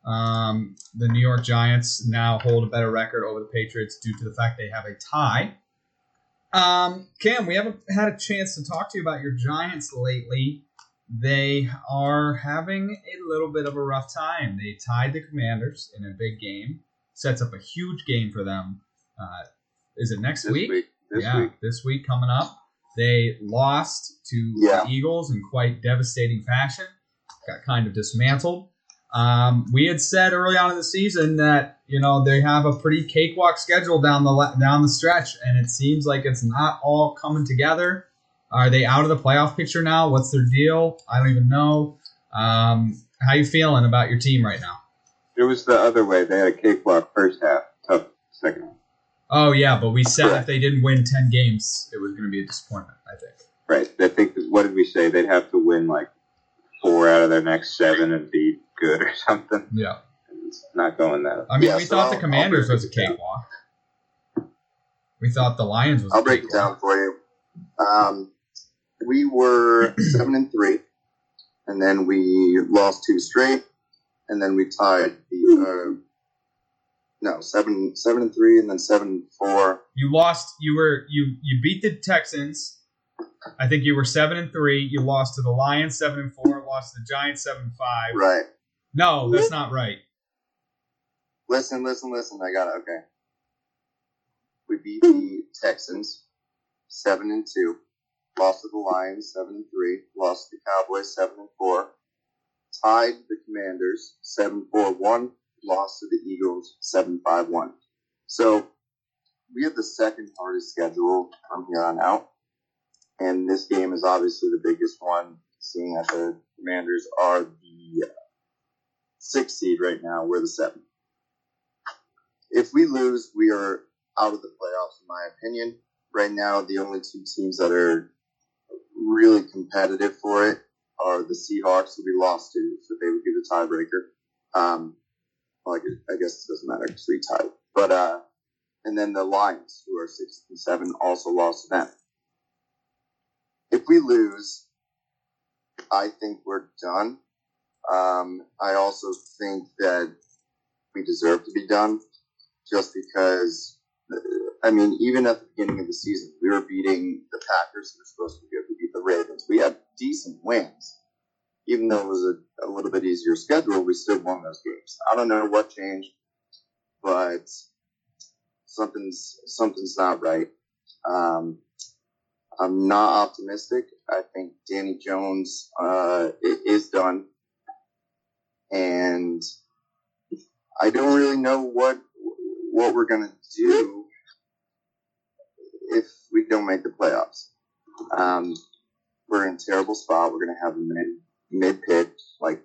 Um, the New York Giants now hold a better record over the Patriots due to the fact they have a tie. Um, Cam, we haven't had a chance to talk to you about your Giants lately. They are having a little bit of a rough time. They tied the Commanders in a big game. Sets up a huge game for them. Uh, is it next this week? week. This yeah, week. this week coming up. They lost to Yeah. the Eagles in quite devastating fashion. Got kind of dismantled. Um, we had said early on in the season that you know they have a pretty cakewalk schedule down the down the stretch, and it seems like it's not all coming together. Are they out of the playoff picture now? What's their deal? I don't even know. Um, how you feeling about your team right now? It was the other way. They had a cakewalk first half, tough second half. Oh yeah, but we said if they didn't win ten games, it was going to be a disappointment. I think. Right. I think what did we say? They'd have to win like four out of their next seven and be good or something. Yeah. It's not going that. I mean, Yeah, we so thought I'll- the Commanders was a cakewalk. We thought the Lions was. I'll break it down for you. Um, we were seven and three, and then we lost two straight, and then we tied the uh, no seven seven and three, and then seven and four. You lost. You were you you beat the Texans. I think you were seven and three. You lost to the Lions seven and four. Lost to the Giants seven and five. Right. No, that's not right. Listen, listen, listen. I got it. Okay. We beat the Texans seven and two. Lost to the Lions seven and three. Lost to the Cowboys seven and four. Tied the Commanders seven four one. Lost to the Eagles seven five one. So we have the second hardest schedule from here on out, and this game is obviously the biggest one, seeing that the Commanders are the sixth seed right now. We're the seventh if we lose, we are out of the playoffs, in my opinion. Right now, the only two teams that are really competitive for it are the Seahawks, who we lost to, so they would be the tiebreaker. Um, well, I guess- I guess it doesn't matter because we tied. But uh, and then the Lions, who are six and seven, also lost to them. If we lose, I think we're done. Um, I also think that we deserve to be done just because, uh, I mean, even at the beginning of the season, we were beating the Packers, who were supposed to be good. We beat the Ravens. We had decent wins. Even though it was a, a little bit easier schedule, we still won those games. I don't know what changed, but something's something's not right. Um, I'm not optimistic. I think Danny Jones uh, is done, and I don't really know what what we're gonna do if we don't make the playoffs. Um, we're in a terrible spot. We're gonna have a mid mid pick, like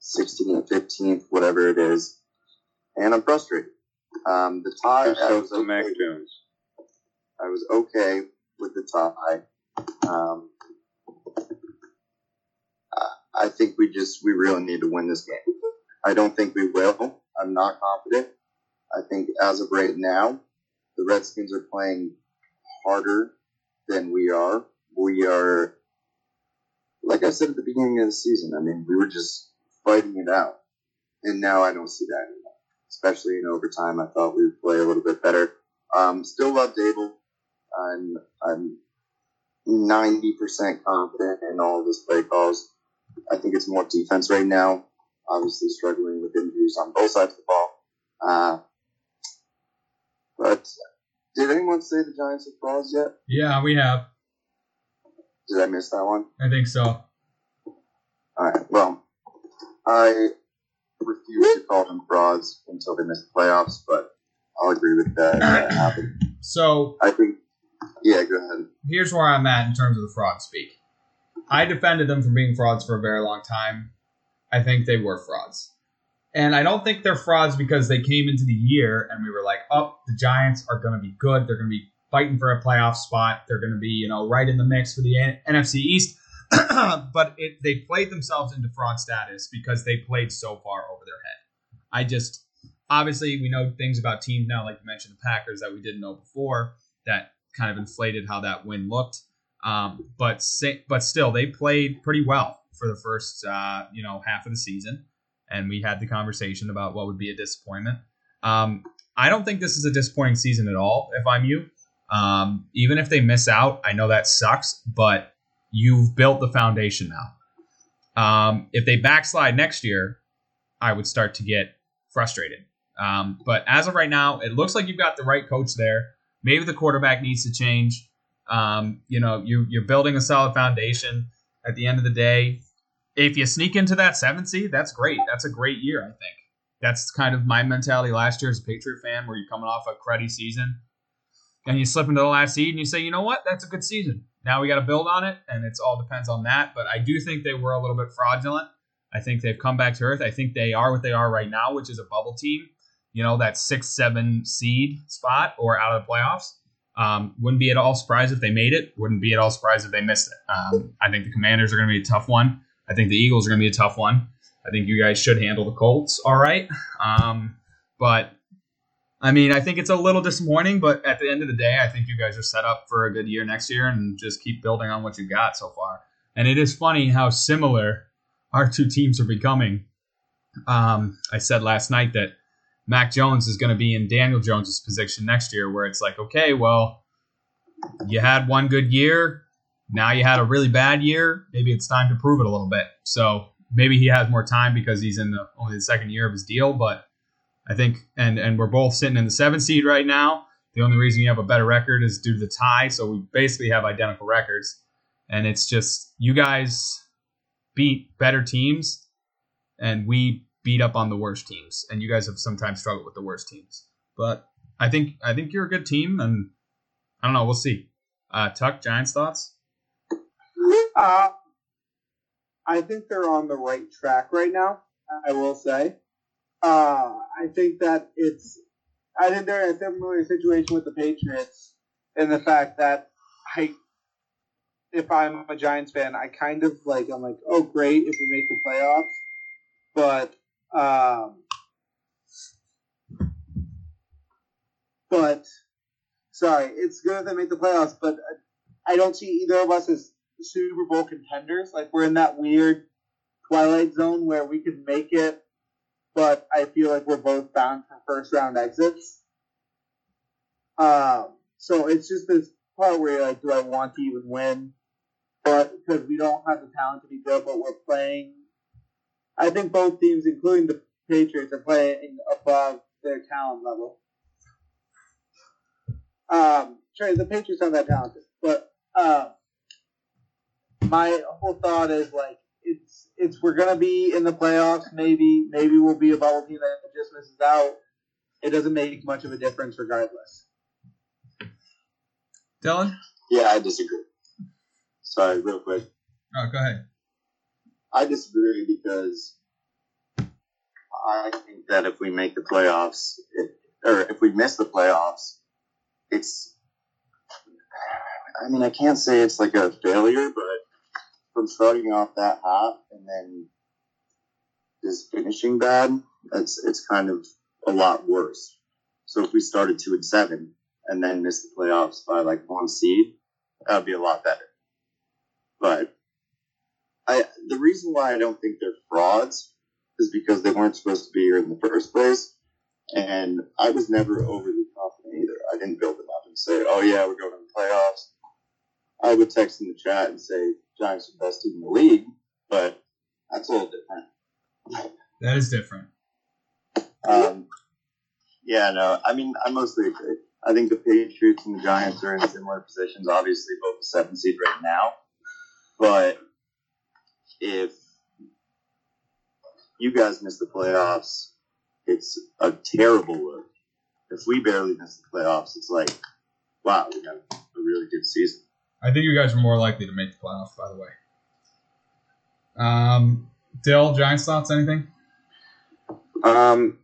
16th, 15th, whatever it is, and I'm frustrated. Um, the tie, I was okay, Jones. I was okay with the tie. Um, I- think we just we really need to win this game. I don't think we will. I'm not confident. I think as of right now, the Redskins are playing harder than we are. We are, like I said at the beginning of the season. I mean, we were just fighting it out, and now I don't see that anymore. Especially in overtime, I thought we would play a little bit better. Um, still love Daboll. I'm I'm ninety percent confident in all of his play calls. I think it's more defense right now. Obviously, struggling with injuries on both sides of the ball. Uh, but did anyone say the Giants are frauds yet? Yeah, we have. Did I miss that one? I think so. All right. Well, I refuse to call them frauds until they miss the playoffs, but I'll agree with that. that. So I think. Yeah, go ahead. here's where I'm at in terms of the fraud speak. I defended them from being frauds for a very long time. I think they were frauds. And I don't think they're frauds because they came into the year and we were like, oh, the Giants are going to be good. They're going to be fighting for a playoff spot. They're going to be, you know, right in the mix for the N- NFC East. but it, they played themselves into fraud status because they played so far over their head. I just, obviously, we know things about teams now, like you mentioned, the Packers that we didn't know before that kind of inflated how that win looked. Um, but but still, they played pretty well for the first uh, you know half of the season, and we had the conversation about what would be a disappointment. Um, I don't think this is a disappointing season at all. If I'm you, um, even if they miss out, I know that sucks, but you've built the foundation now. Um, if they backslide next year, I would start to get frustrated. Um, but as of right now, it looks like you've got the right coach there. Maybe the quarterback needs to change. Um, you know, you, you're building a solid foundation. At the end of the day, if you sneak into that seventh seed, that's great. That's a great year, I think. That's kind of my mentality last year as a Patriot fan, where you're coming off a cruddy season and you slip into the last seed and you say, you know what, that's a good season. Now we got to build on it, and it's all depends on that. But I do think they were a little bit fraudulent. I think they've come back to earth. I think they are what they are right now, which is a bubble team. You know, that six, seven seed spot or out of the playoffs. Um, wouldn't be at all surprised if they made it. Wouldn't be at all surprised if they missed it. Um, I think the Commanders are going to be a tough one. I think the Eagles are going to be a tough one. I think you guys should handle the Colts all right. Um, but I mean, I think it's a little disappointing, but at the end of the day, I think you guys are set up for a good year next year and just keep building on what you got so far. And it is funny how similar our two teams are becoming. Um, I said last night that Mac Jones is going to be in Daniel Jones's position next year, where it's like, okay, well, you had one good year, now you had a really bad year. Maybe it's time to prove it a little bit. So maybe he has more time because he's in the only the second year of his deal, but I think, and and we're both sitting in the seven seed right now. The only reason you have a better record is due to the tie, so we basically have identical records. And it's just you guys beat better teams, and we beat up on the worst teams. And you guys have sometimes struggled with the worst teams. But I think I think you're a good team, and I don't know. We'll see. Uh, Tuck, Giants thoughts? Uh, I think they're on the right track right now. I will say. Uh, I think that it's. I think they're in a similar situation with the Patriots in the fact that I, if I'm a Giants fan, I kind of like I'm like, oh great if we make the playoffs, but um, but sorry, it's good they make the playoffs, but I don't see either of us as Super Bowl contenders. Like we're in that weird twilight zone where we could make it, but I feel like we're both bound for first round exits. Um, so it's just this part where you're like, do I want to even win? But because we don't have the talent to be good, but we're playing. I think both teams, including the Patriots, are playing above their talent level. Um, sorry, the Patriots aren't that talented, but uh, my whole thought is like it's it's we're gonna be in the playoffs. Maybe maybe we'll be a bubble team that just misses out. It doesn't make much of a difference regardless. Dylan? Yeah, I disagree. Sorry, real quick. Oh, go ahead. I disagree because I think that if we make the playoffs, it, or if we miss the playoffs, it's. I mean, I can't say it's like a failure, but from starting off that hot and then just finishing bad, it's it's kind of a lot worse. So if we started two and seven and then missed the playoffs by like one seed, that would be a lot better. But the reason why I don't think they're frauds is because they weren't supposed to be here in the first place. And I was never overly confident either. I didn't build them up and say, oh yeah, we're going to the playoffs. I would text in the chat and say, Giants are the best team in the league, but that's a little different. That is different. Um, yeah, no, I mean, I mostly agree. I think the Patriots and the Giants are in similar positions, obviously, both the seven seed right now. But if you guys miss the playoffs, it's a terrible look. If we barely miss the playoffs, it's like, wow, we got a really good season. I think you guys are more likely to make the playoffs, by the way. Um, Dill, Giants thoughts? Anything? Um,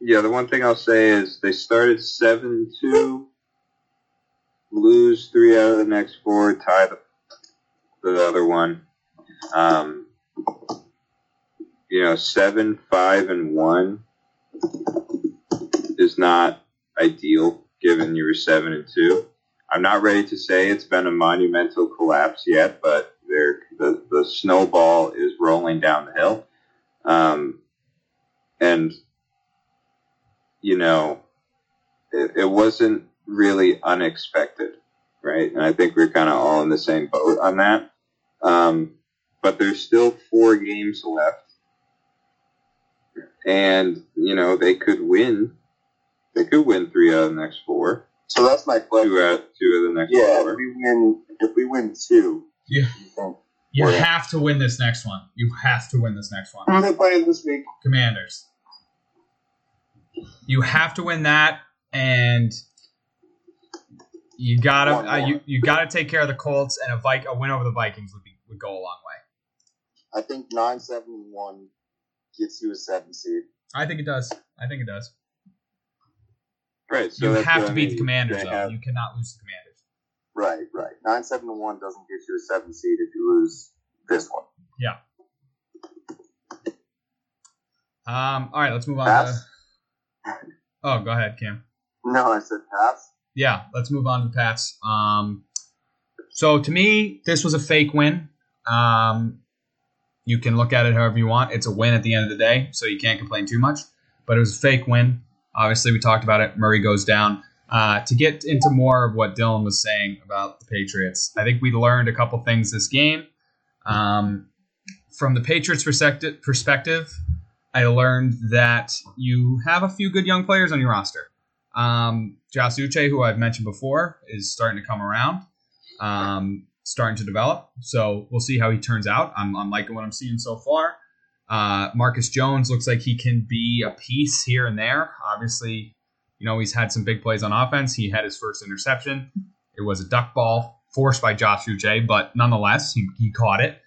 yeah, the one thing I'll say is they started seven two, lose three out of the next four, tie the, the other one. Um, you know, seven five and one is not ideal given you were seven and two. I'm not ready to say it's been a monumental collapse yet, but there the the snowball is rolling down the hill. Um, and you know, it, it wasn't really unexpected, right? And I think we're kind of all in the same boat on that. Um, but there's still four games left, and you know they could win. They could win three out of the next four. So that's my question. Two out, two of the next Yeah, four. if we win, if we win two, Yeah. you You Yeah. have to win this next one. You have to win this next one. Who are they playing this week? Commanders. You have to win that, and you gotta uh, you you gotta take care of the Colts, and a Vi- a win over the Vikings would be would go a long way. I think nine seven one gets you a seven seed. I think it does. I think it does. Right. So you have to I beat the. Commanders, though. have- You cannot lose the Commanders. Right, right. Nine seven to one doesn't get you a seven seed if you lose this one. Yeah. Um, all right, let's move on Pass? to. Oh, go ahead, Cam. No, I said pass. Yeah, let's move on to the Pats. Um, so to me, this was a fake win. Um, you can look at it however you want. It's a win at the end of the day, so you can't complain too much. But it was a fake win. Obviously, we talked about it. Murray goes down. Uh, to get into more of what Dylan was saying about the Patriots, I think we learned a couple things this game. Um, from the Patriots' perspective, I learned that you have a few good young players on your roster. Um, Josh Uche, who I've mentioned before, is starting to come around, um, starting to develop. So we'll see how he turns out. I'm, I'm liking what I'm seeing so far. Uh, Marcus Jones looks like he can be a piece here and there. Obviously, you know, he's had some big plays on offense. He had his first interception. It was a duck ball forced by Josh Uche, but nonetheless, he, he caught it.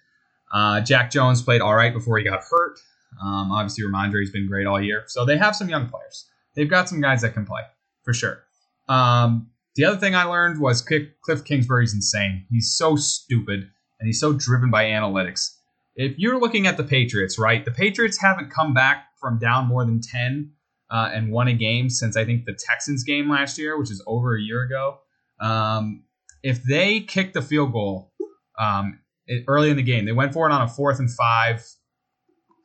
Uh, Jack Jones played all right before he got hurt. Um, obviously, Rhamondre's been great all year. So they have some young players. They've got some guys that can play for sure. Um, the other thing I learned was Cliff, Kingsbury's insane. He's so stupid and he's so driven by analytics. If you're looking at the Patriots, right, the Patriots haven't come back from down more than 10 uh, and won a game since I think the Texans game last year, which is over a year ago. Um, if they kick the field goal um, early in the game, they went for it on a fourth and five.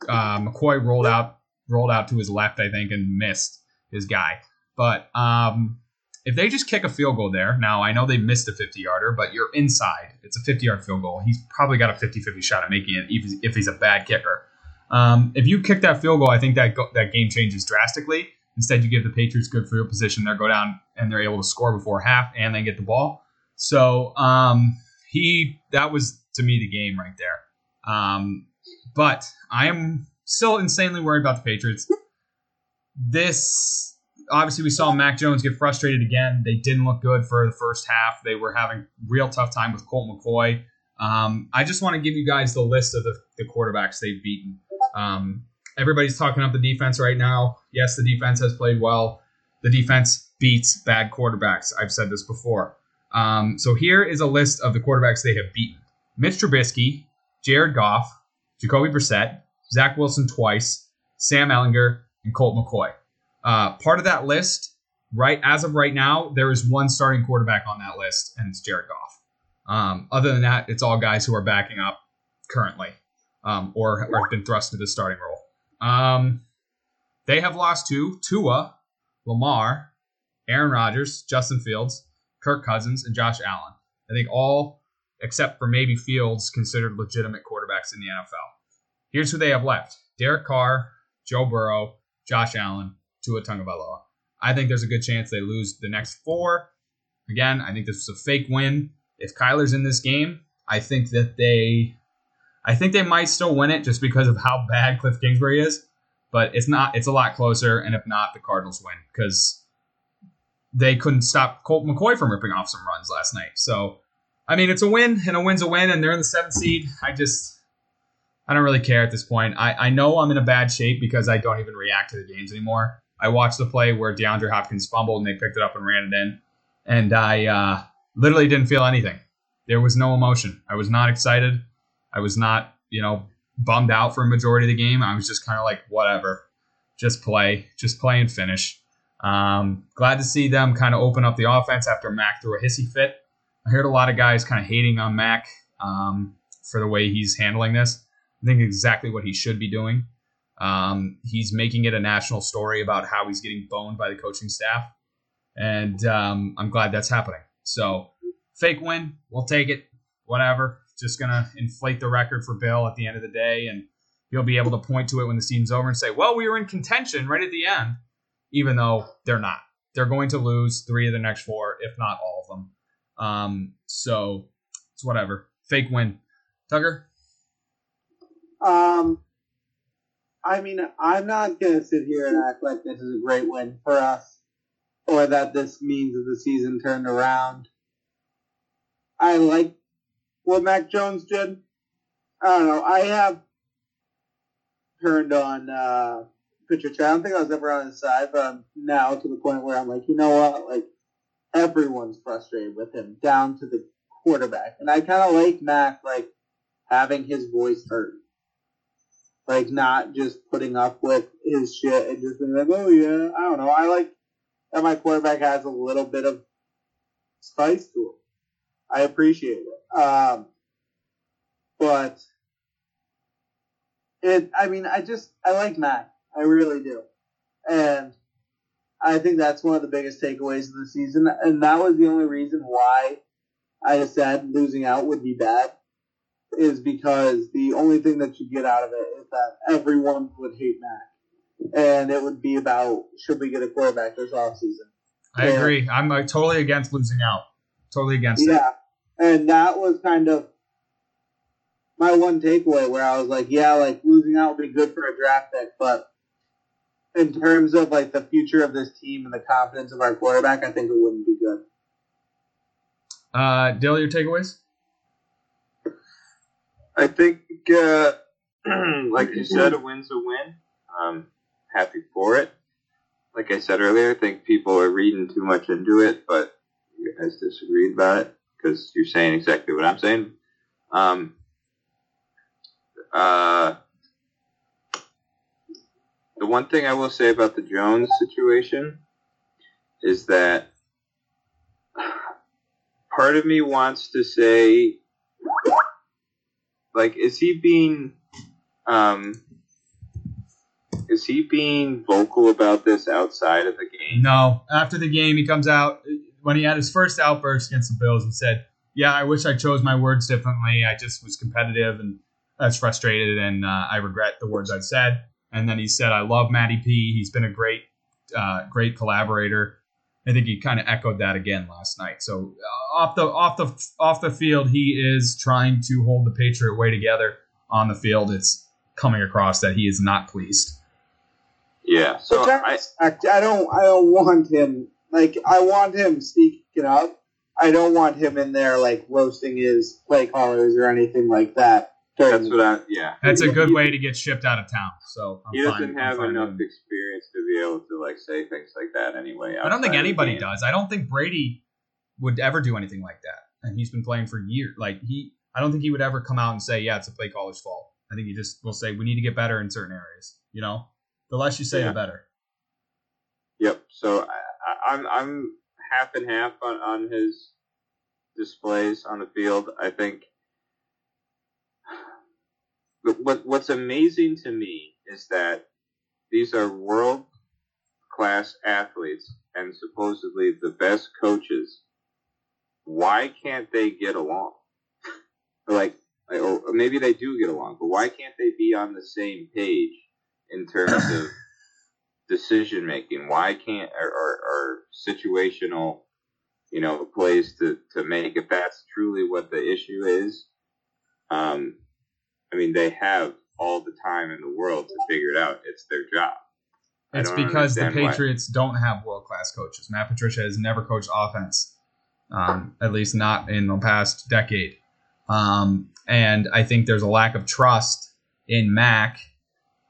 Uh, McCoy rolled out rolled out to his left, I think, and missed his guy. But um, if they just kick a field goal there, now I know they missed a 50 yarder, but you're inside. It's a 50 yard field goal. He's probably got a 50 50 shot at making it he's, if he's a bad kicker. Um, if you kick that field goal, I think that go, that game changes drastically. Instead, you give the Patriots good field position. They go down and they're able to score before half, and they get the ball. So um, he that was to me the game right there. Um, but I am still insanely worried about the Patriots. This obviously we saw Mac Jones get frustrated again. They didn't look good for the first half. They were having real tough time with Colt McCoy. Um, I just want to give you guys the list of the, the quarterbacks they've beaten. Um, everybody's talking up the defense right now. Yes, the defense has played well. The defense beats bad quarterbacks. I've said this before. Um, so here is a list of the quarterbacks they have beaten: Mitch Trubisky, Jared Goff, Jacoby Brissett, Zach Wilson twice, Sam Ehlinger, and Colt McCoy. Uh, part of that list, right as of right now, there is one starting quarterback on that list, and it's Jared Goff. Um, other than that, it's all guys who are backing up currently um, or, have been thrust into the starting role. Um, they have lost to Tua, Lamar, Aaron Rodgers, Justin Fields, Kirk Cousins, and Josh Allen. I think all, except for maybe Fields, considered legitimate quarterbacks in the NFL. Here's who they have left Derek Carr, Joe Burrow, Josh Allen, Tua Tagovailoa. I think there's a good chance they lose the next four. Again, I think this was a fake win. If Kyler's in this game, I think that they I think they might still win it just because of how bad Cliff Kingsbury is. But it's not it's a lot closer, and if not, the Cardinals win because they couldn't stop Colt McCoy from ripping off some runs last night. So I mean it's a win and a win's a win, and they're in the seventh seed. I just I don't really care at this point. I, I know I'm in a bad shape because I don't even react to the games anymore. I watched the play where DeAndre Hopkins fumbled and they picked it up and ran it in, and I uh, literally didn't feel anything. There was no emotion. I was not excited. I was not, you know, bummed out for a majority of the game. I was just kind of like, whatever, just play, just play and finish. Um, glad to see them kind of open up the offense after Mac threw a hissy fit. I heard a lot of guys kind of hating on Mac um, for the way he's handling this. I think exactly what he should be doing. Um, he's making it a national story about how he's getting boned by the coaching staff, and um, I'm glad that's happening. So, fake win, we'll take it. Whatever. Just gonna inflate the record for Bill at the end of the day, and he'll be able to point to it when the season's over and say, "Well, we were in contention right at the end," even though they're not. They're going to lose three of the next four, if not all of them. Um, so it's whatever. Fake win. Tucker. Um, I mean, I'm not gonna sit here and act like this is a great win for us, or that this means that the season turned around. I like what Mac Jones did. I don't know. I have turned on uh, Patricia. I don't think I was ever on his side, but I'm now to the point where I'm like, you know what? Like everyone's frustrated with him, down to the quarterback, and I kind of like Mac like having his voice heard, like not just putting up with his shit and just being like, oh yeah, I don't know. I like that my quarterback has a little bit of spice to him. I appreciate it. Um, but it, I mean, I just, I like Mac. I really do. And I think that's one of the biggest takeaways of the season. And that was the only reason why I said losing out would be bad is because the only thing that you get out of it is that everyone would hate Mac. And it would be about should we get a quarterback this offseason. I Yeah. agree. I'm like, totally against losing out. Totally against it. Yeah. And that was kind of my one takeaway where I was like, yeah, like losing out would be good for a draft pick, but in terms of like the future of this team and the confidence of our quarterback, I think it wouldn't be good. Uh, Dill, your takeaways? I think, uh, like you said, a win's a win. I'm happy for it. Like I said earlier, I think people are reading too much into it, but you guys disagreed about it because you're saying exactly what I'm saying. Um, uh, the one thing I will say about the Jones situation is that part of me wants to say like is he being um is he being vocal about this outside of the game No. After the game, he comes out when he had his first outburst against the Bills. He said, "Yeah, I wish I chose my words differently. I just was competitive and I was frustrated, and uh, I regret the words I said." And then he said, "I love Matty P. He's been a great, uh, great collaborator." I think he kind of echoed that again last night. So uh, off the off the off the field, he is trying to hold the Patriot way together. On the field, it's coming across that he is not pleased. yeah so I, I. I don't. I don't want him. Like I want him speaking up. I don't want him in there like roasting his play callers or anything like that. That's what i yeah That's a good way to get shipped out of town. So I'm he fine- doesn't I'm have fine enough with experience to be able to like say things like that anyway I don't think outside of the anybody does. I don't think Brady would ever do anything like that. And he's been playing for years. Like he, I don't think he would ever come out and say, "Yeah, it's a play caller's fault." I think he just will say, "We need to get better in certain areas." You know, the less you say, Yeah. the better. Yep. So I, I, I'm I'm half and half on, on his displays on the field. I think but what what's amazing to me is that these are world class athletes and supposedly the best coaches. Why can't they get along? like, or maybe they do get along, but why can't they be on the same page in terms of decision making? Why can't or, or, or situational, you know, plays to, to make if that's truly what the issue is? Um, I mean, they have all the time in the world to figure it out. It's their job. It's because the understand why. Patriots don't have world class coaches. Matt Patricia has never coached offense, um, at least not in the past decade. Um, and I think there's a lack of trust in Mac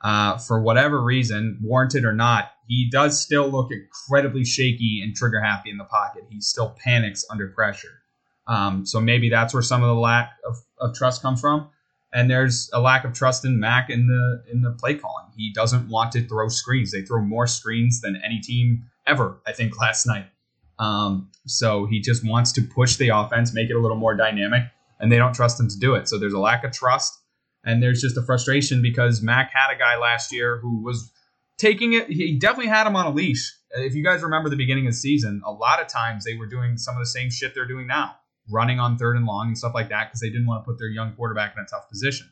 uh, for whatever reason, warranted or not. He does still look incredibly shaky and trigger happy in the pocket. He still panics under pressure. Um, so maybe that's where some of the lack of, of trust comes from and there's a lack of trust in Mac in the in the play calling. He doesn't want to throw screens. They throw more screens than any team ever. I think last night. Um, so he just wants to push the offense, make it a little more dynamic, and they don't trust him to do it. So there's a lack of trust, and there's just a frustration because Mac had a guy last year who was taking it. He definitely had him on a leash. If you guys remember the beginning of the season, a lot of times they were doing some of the same shit they're doing now running on third and long and stuff like that because they didn't want to put their young quarterback in a tough position.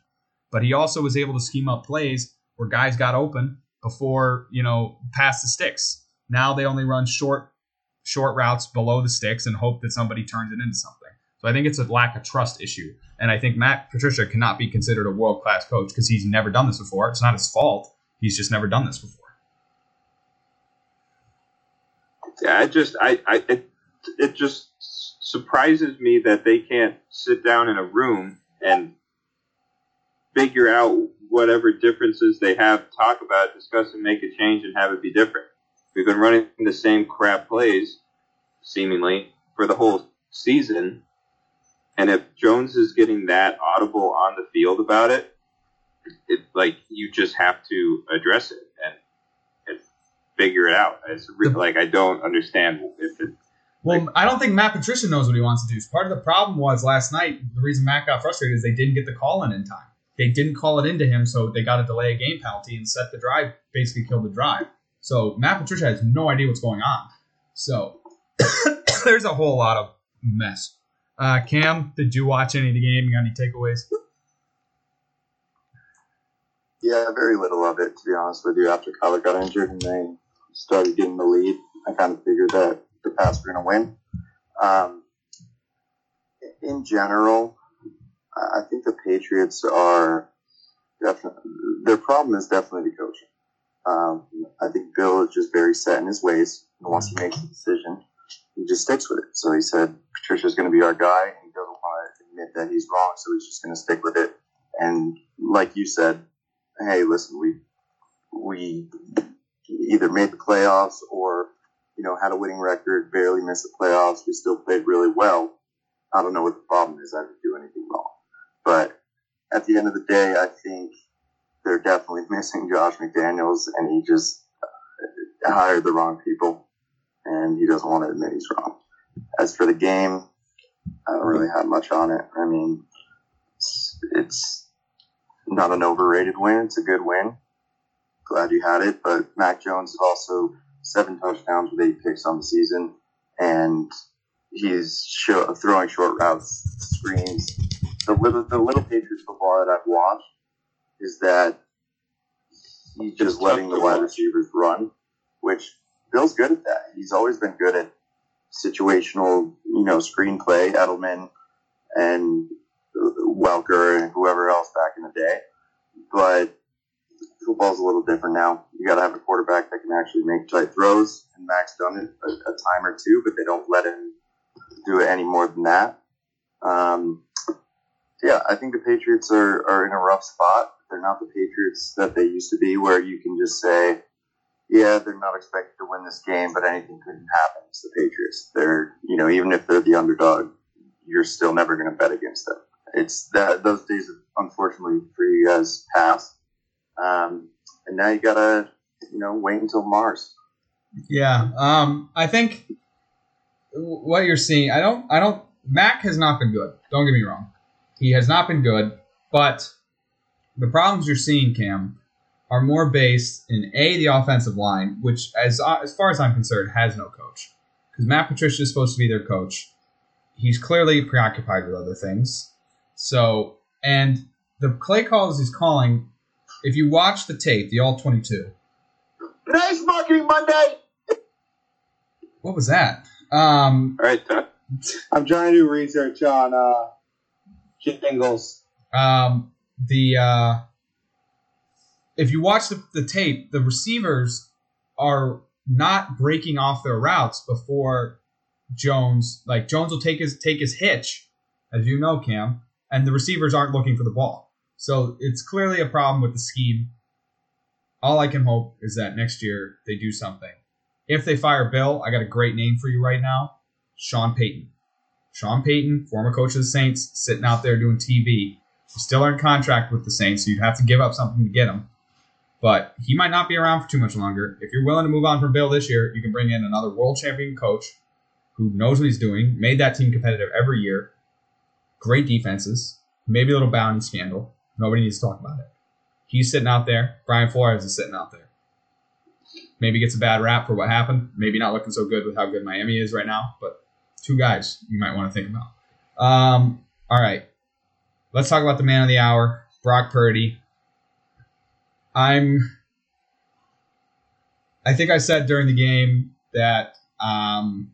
But he also was able to scheme up plays where guys got open before, you know, past the sticks. Now they only run short short routes below the sticks and hope that somebody turns it into something. So I think it's a lack of trust issue. And I think Matt Patricia cannot be considered a world class coach because he's never done this before. It's not his fault. He's just never done this before. Yeah, I just I, I it, it just surprises me that they can't sit down in a room and figure out whatever differences they have, talk about it, discuss and make a change and have it be different. We've been running the same crap plays, seemingly, for the whole season. And if Jones is getting that audible on the field about it, it like you just have to address it and, and figure it out. It's really, like I don't understand if it. Well, Like- I don't think Matt Patricia knows what he wants to do. Part of the problem was last night. The reason Matt got frustrated is they didn't get the call in in time. They didn't call it into him, so they got to delay a game penalty and set the drive. Basically, killed the drive. So Matt Patricia has no idea what's going on. So there's a whole lot of mess. Uh, Cam, did you watch any of the game? You got any takeaways? Yeah, very little of it, to be honest with you. After Kyler got injured and they started getting the lead, I kind of figured that the Pats were going to win. Um, in general, I think the Patriots are definitely, their problem is definitely the coaching. Um, I think Bill is just very set in his ways. And once he makes a decision, he just sticks with it. So he said, Patricia's going to be our guy, and he doesn't want to admit that he's wrong, so he's just going to stick with it. And like you said, hey, listen, we we either made the playoffs or you know had a winning record, barely missed the playoffs. We still played really well. I don't know what the problem is. I didn't do anything wrong, but at the end of the day, I think they're definitely missing Josh McDaniels, and he just uh, hired the wrong people, and he doesn't want to admit he's wrong. As for the game, I don't really have much on it. I mean, it's, it's not an overrated win. It's a good win. Glad you had it. But Mac Jones is also seven touchdowns with eight picks on the season, and he's show, throwing short routes, screens. The little the little Patriots football that I've watched is that he's just letting the wide receivers run, which Bill's good at that. He's always been good at situational, you know, screenplay. Edelman and Welker and whoever else back in the day. But football's a little different now. You got to have a quarterback that can actually make tight throws, and Mac's done it a, a time or two, but they don't let him do it any more than that. Um, yeah, I think the Patriots are, are in a rough spot. They're not the Patriots that they used to be, where you can just say, yeah, they're not expected to win this game, but anything could happen. It's the Patriots. They're, you know, even if they're the underdog, you're still never going to bet against them. It's that those days, unfortunately, for you guys passed. Um, and now you gotta, you know, wait until Mars. Yeah, um, I think what you're seeing, I don't, I don't. Mac has not been good. Don't get me wrong, he has not been good. But the problems you're seeing, Cam, are more based in a the offensive line, which, as as far as I'm concerned, has no coach because Matt Patricia is supposed to be their coach. He's clearly preoccupied with other things. So, and the play calls he's calling, if you watch the tape, the all 22, Nice Marketing Monday. what was that? Um, All right, Todd. I'm trying to do research on uh, jingles. um, the uh, if you watch the, the tape, the receivers are not breaking off their routes before Jones. Like Jones will take his take his hitch, as you know, Cam, and the receivers aren't looking for the ball. So it's clearly a problem with the scheme. All I can hope is that next year they do something. If they fire Bill, I got a great name for you right now, Sean Payton. Sean Payton, former coach of the Saints, sitting out there doing TV. Still in contract with the Saints, so you'd have to give up something to get him. But he might not be around for too much longer. If you're willing to move on from Bill this year, you can bring in another world champion coach who knows what he's doing, made that team competitive every year, great defenses, maybe a little bounty scandal. Nobody needs to talk about it. He's sitting out there. Brian Flores is sitting out there. Maybe gets a bad rap for what happened. Maybe not looking so good with how good Miami is right now, but two guys you might want to think about. Um, all right. Let's talk about the man of the hour, Brock Purdy. I'm. I think I said during the game that um,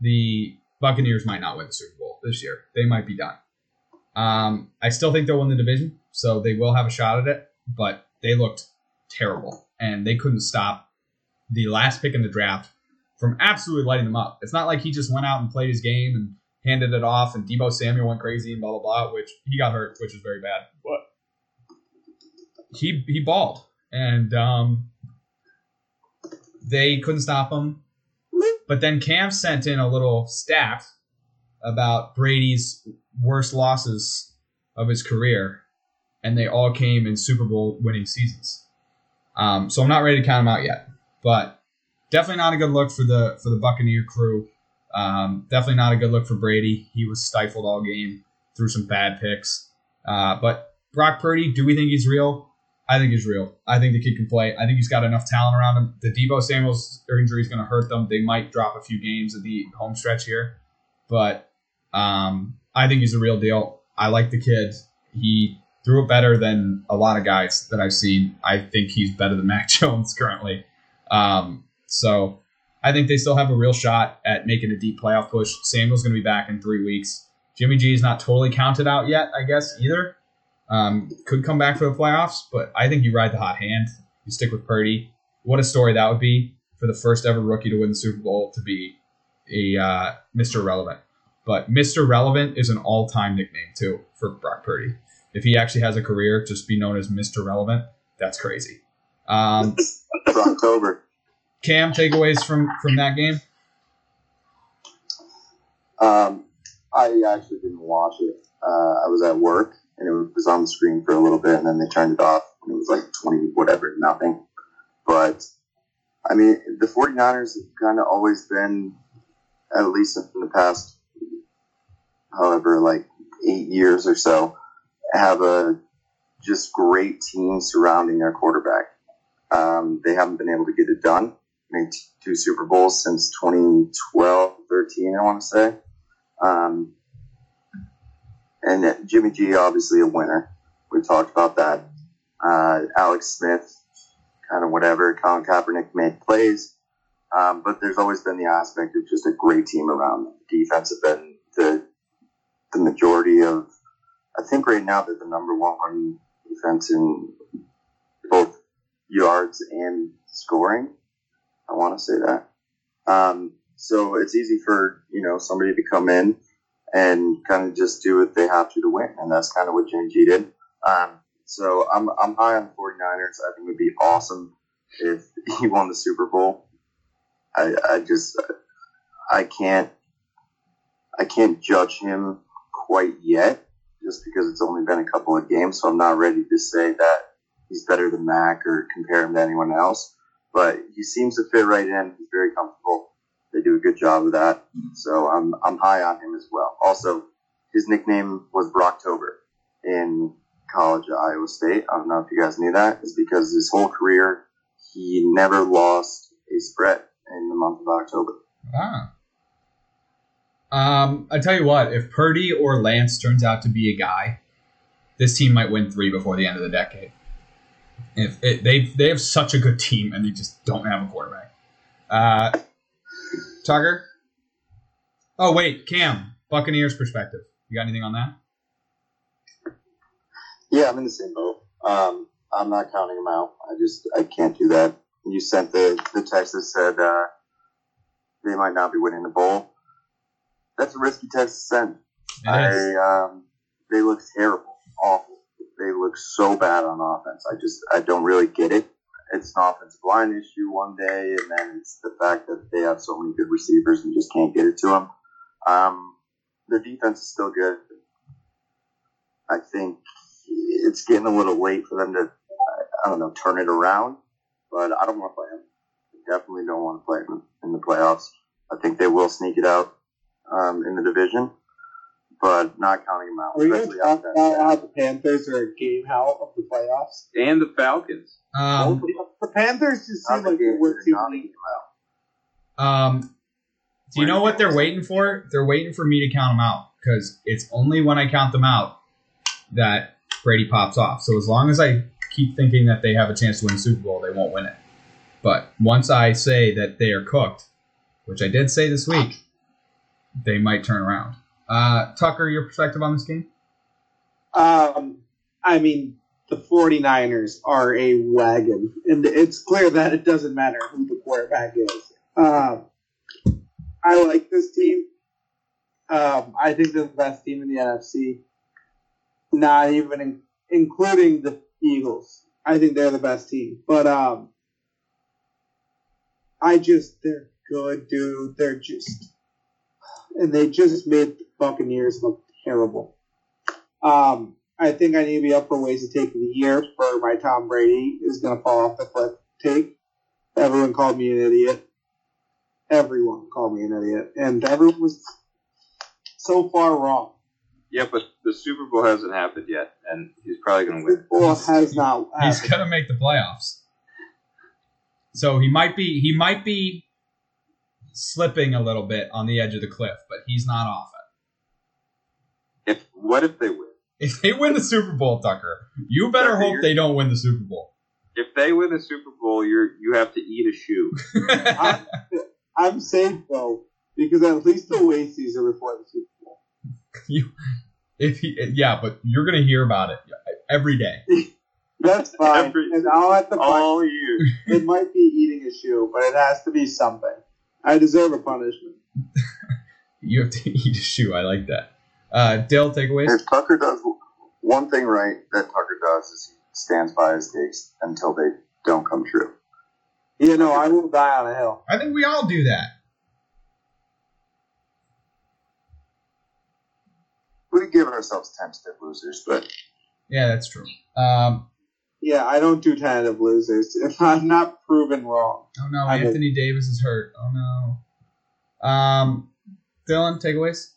the Buccaneers might not win the Super Bowl this year. They might be done. Um, I still think they'll win the division, so they will have a shot at it. But they looked terrible, and they couldn't stop the last pick in the draft from absolutely lighting them up. It's not like he just went out and played his game and handed it off, and Deebo Samuel went crazy and blah blah blah, which he got hurt, which is very bad. But he he balled, and um, they couldn't stop him. But then Cam sent in a little stat about Brady's worst losses of his career, and they all came in Super Bowl winning seasons. Um, so I'm not ready to count them out yet, but definitely not a good look for the for the Buccaneer crew. Um, definitely not a good look for Brady. He was stifled all game, threw some bad picks. Uh, but Brock Purdy, do we think he's real? I think he's real. I think the kid can play. I think he's got enough talent around him. The Deebo Samuel's injury is going to hurt them. They might drop a few games at the home stretch here, but um, I think he's a real deal. I like the kid. He threw it better than a lot of guys that I've seen. I think he's better than Mac Jones currently. Um, so I think they still have a real shot at making a deep playoff push. Samuel's going to be back in three weeks. Jimmy G is not totally counted out yet, I guess, either. Um, could come back for the playoffs, but I think you ride the hot hand. You stick with Purdy. What a story that would be for the first ever rookie to win the Super Bowl to be a uh, Mr. Relevant. But Mr. Relevant is an all-time nickname too for Brock Purdy. If he actually has a career, just be known as Mr. Relevant. That's crazy. Um, October. Cam, takeaways from from that game? Um, I actually didn't watch it. Uh, I was at work and it was on the screen for a little bit and then they turned it off and it was like 20 whatever, nothing. But, I mean, the 49ers have kind of always been, at least in the past, however, like eight years or so, have a just great team surrounding their quarterback. Um, they haven't been able to get it done. Made two Super Bowls since 2012, 13, I want to say. Um, and Jimmy G, obviously a winner. We talked about that. Uh, Alex Smith, kind of whatever. Colin Kaepernick made plays. Um, but there's always been the aspect of just a great team around them. Defense have been the the majority of. I think right now they're the number one defense in both yards and scoring. I want to say that. Um, so it's easy for you know somebody to come in and kind of just do what they have to to win, and that's kind of what Jimmy G did. Um, so I'm I'm high on the 49ers. I think it would be awesome if he won the Super Bowl. I I just I can't I can't judge him quite yet, just because it's only been a couple of games. So I'm not ready to say that he's better than Mac or compare him to anyone else. But he seems to fit right in. He's very comfortable. They do a good job of that. So I'm I'm high on him as well. Also, his nickname was Brocktober in college at Iowa State. I don't know if you guys knew that. Is because his whole career he never lost a spread in the month of October. Ah. Um, I tell you what, if Purdy or Lance turns out to be a guy, this team might win three before the end of the decade. If it, they they have such a good team and they just don't have a quarterback. Uh, Tucker. Oh wait, Cam. Buccaneers perspective. You got anything on that? Yeah, I'm in the same boat. Um, I'm not counting them out. I just I can't do that. You sent the the text that said uh, they might not be winning the bowl. That's a risky test to send. It. I um, they look terrible, awful. They look so bad on offense. I just I don't really get it. It's an offensive line issue one day, and then it's the fact that they have so many good receivers and just can't get it to them. Um, their defense is still good. I think it's getting a little late for them to, I don't know, turn it around. But I don't want to play them. I definitely don't want to play them in the playoffs. I think they will sneak it out um, in the division, but not counting them out. Are you going to talk about how the Panthers are a game out of the playoffs? And the Falcons. Um, The Panthers just seem Not the like they game, were they're too not a out. Um, do you know what they're waiting for? They're waiting for me to count them out because it's only when I count them out that Brady pops off. So as long as I keep thinking that they have a chance to win the Super Bowl, they won't win it. But once I say that they are cooked, which I did say this week, they might turn around. Uh, Tucker, your perspective on this game? Um, I mean, the 49ers are a wagon, and it's clear that it doesn't matter who the quarterback is. Um, I like this team. Um, I think they're the best team in the NFC, not even in, including the Eagles. I think they're the best team. But um, I just they're good, dude. They're just and they just made the Buccaneers look terrible. Um, I think I need to be up for ways to take the year for my Tom Brady is going to fall off the cliff take. Everyone called me an idiot. Everyone called me an idiot, and everyone was so far wrong. Yeah, but the Super Bowl hasn't happened yet, and he's probably going to win. Super Bowl has not. He's gonna make the playoffs. So he might be he might be slipping a little bit on the edge of the cliff, but he's not off it. If what if they win? If they win the Super Bowl, Tucker, you better Tucker, hope they don't win the Super Bowl. If they win the Super Bowl, you're you have to eat a shoe. I'm, I'm safe though because at least the way season before the Super Bowl. you, if he, yeah, but you're gonna hear about it every day. That's fine, Every- and I'll have to. Find, All year. it might be eating a shoe, but it has to be something. I deserve a punishment. You have to eat a shoe. I like that. Uh, Dale, takeaways. If Tucker does one thing right that Tucker does is he stands by his takes until they don't come true. You know, I will die on a hill. I think we all do that. We give ourselves ten tentative losers, but Yeah, that's true. Um, Yeah, I don't do tentative losers if I'm not proven wrong. oh no, I Anthony Davis is hurt. Oh no. Um, Dylan, takeaways.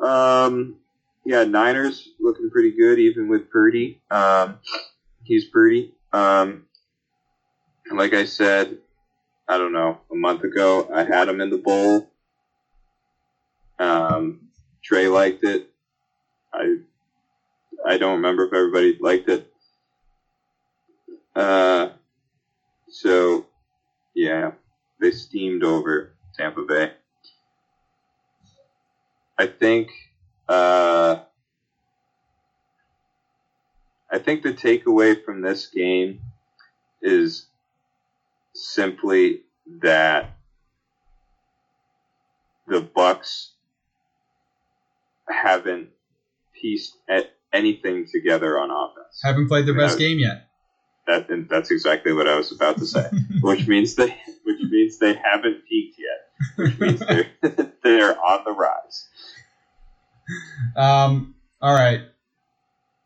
Um, yeah, Niners looking pretty good, even with Purdy. Um, he's Purdy. Um, like I said, I don't know, a month ago, I had him in the bowl. Um, Trey liked it. I I don't remember if everybody liked it. Uh, so yeah, they steamed over Tampa Bay. I think uh, I think the takeaway from this game is simply that the Bucks haven't pieced anything together on offense. Haven't played their best game yet. That and that's exactly what I was about to say. which means they which means they haven't peaked yet. Which means they're they're on the rise. Um, all right.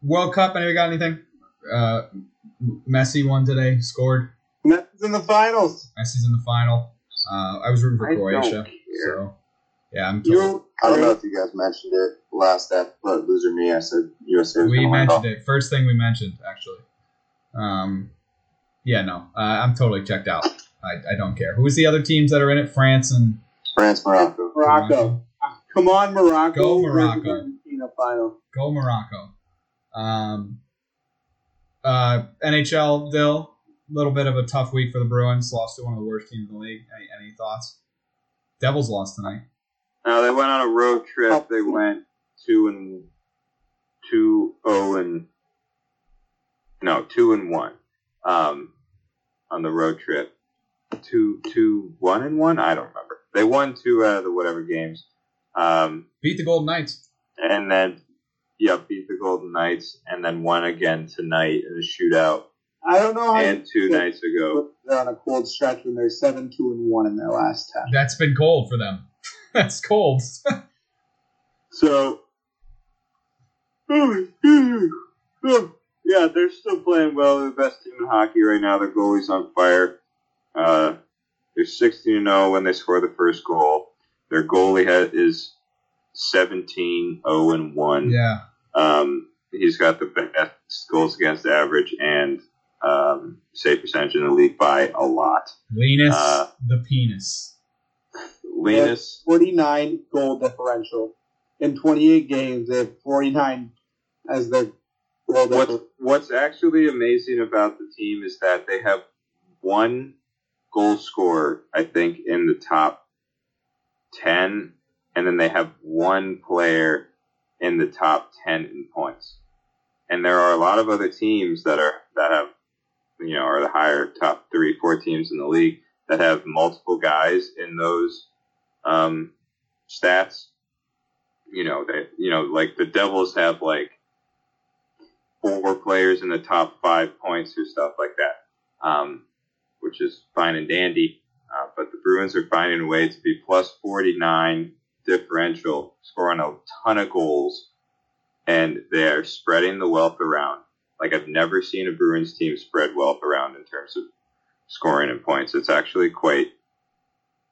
World Cup. Anybody got anything? Uh, Messi won today. Scored. Mets in the finals. Messi's in the final. Uh, I was rooting for I Croatia. So yeah, I'm. Totally, You, I don't know if you guys mentioned it last ep, but loser me, I said USA we mentioned it. First thing we mentioned, actually. Um, yeah, no, uh, I'm totally checked out. I, I don't care. Who's the other teams that are in it? France and France, Morocco. Morocco. Come on, Morocco. Go Morocco. Argentina final? go Morocco. Um, uh, NHL, Dill. A little bit of a tough week for the Bruins. Lost to one of the worst teams in the league. Any, any thoughts? Devils lost tonight. No, they went on a road trip. They went two and two oh and no two and one um, on the road trip. Two two one and one. I don't remember. They won two out of the whatever games, um, Beat the Golden Knights. and then yeah, beat the Golden Knights, and then won again tonight in a shootout, I don't know how and two Yeah. nights ago. they're on a cold stretch when they're seven two and one in their last ten. That's been cold for them. That's cold. So, yeah, they're still playing well. They're the best team in hockey right now. Their goalie's on fire. Uh, they're 16 0 when they score the first goal. Their goalie ha is 17 0 and 1. yeah. Um, he's got the best goals against average and um, save percentage in the league by a lot. Linus Uh, the penis. Linus, Forty nine goal differential in twenty eight games. They have forty nine as their goal What's. What's actually amazing about the team is that they have one goal scorer, I think, in the top ten, and then they have one player in the top ten in points. And there are a lot of other teams that are that have, you know, are the higher top three, four teams in the league that have multiple guys in those um, stats. You know, they, you know, like the Devils have like four players in the top five points or stuff like that, um, which is fine and dandy. Uh, but the Bruins are finding a way to be plus 49 differential, scoring a ton of goals, and they're spreading the wealth around. Like I've never seen a Bruins team spread wealth around in terms of scoring and points. It's actually quite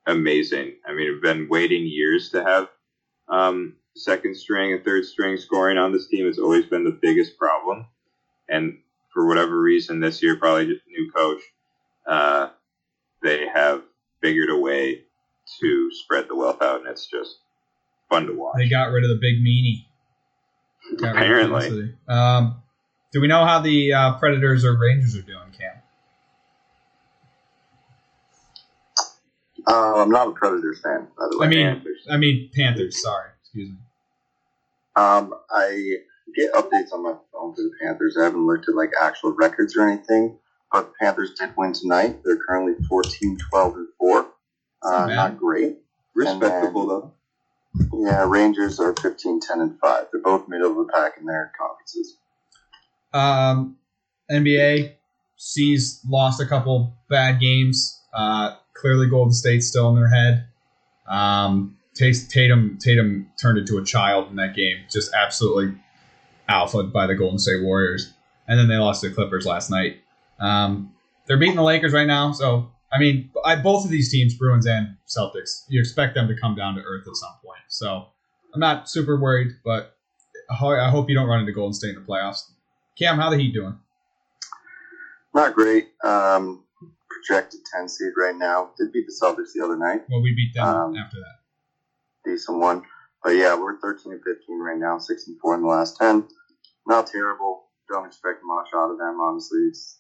amazing. I mean, I've been waiting years to have um, second string and third string scoring on this team. has always been the biggest problem, and for whatever reason, this year, probably just new coach, uh, they have figured a way to spread the wealth out, and it's just fun to watch. They got rid of the big meanie. Got Apparently. Um, do we know how the uh, Predators or Rangers are doing, Cam? Uh, I'm not a Predators fan, by the way. I mean, Panthers. I mean Panthers. Sorry, excuse me. Um, I get updates on my phone for the Panthers. I haven't looked at like actual records or anything, but the Panthers did win tonight. They're currently 14, 12, and 4. Uh, Not great. respectable though. Yeah, Rangers are 15, 10, and 5. They're both middle of the pack in their conferences. Um, NBA sees lost a couple bad games. Uh, clearly, Golden State's still in their head. Um, Tat- Tatum Tatum turned into a child in that game, just absolutely alpha by the Golden State Warriors, and then they lost to the Clippers last night. Um, they're beating the Lakers right now, so I mean, I, both of these teams, Bruins and Celtics, you expect them to come down to earth at some point. So I'm not super worried, but I hope you don't run into Golden State in the playoffs. Cam, how the Heat doing? Not great. Um, projected 10 seed right now. Did beat the Celtics the other night. Well, we beat them Um, after that. Decent one. But yeah, we're 13 and 15 right now. 6 and 4 in the last 10. Not terrible. Don't expect much out of them, honestly. It's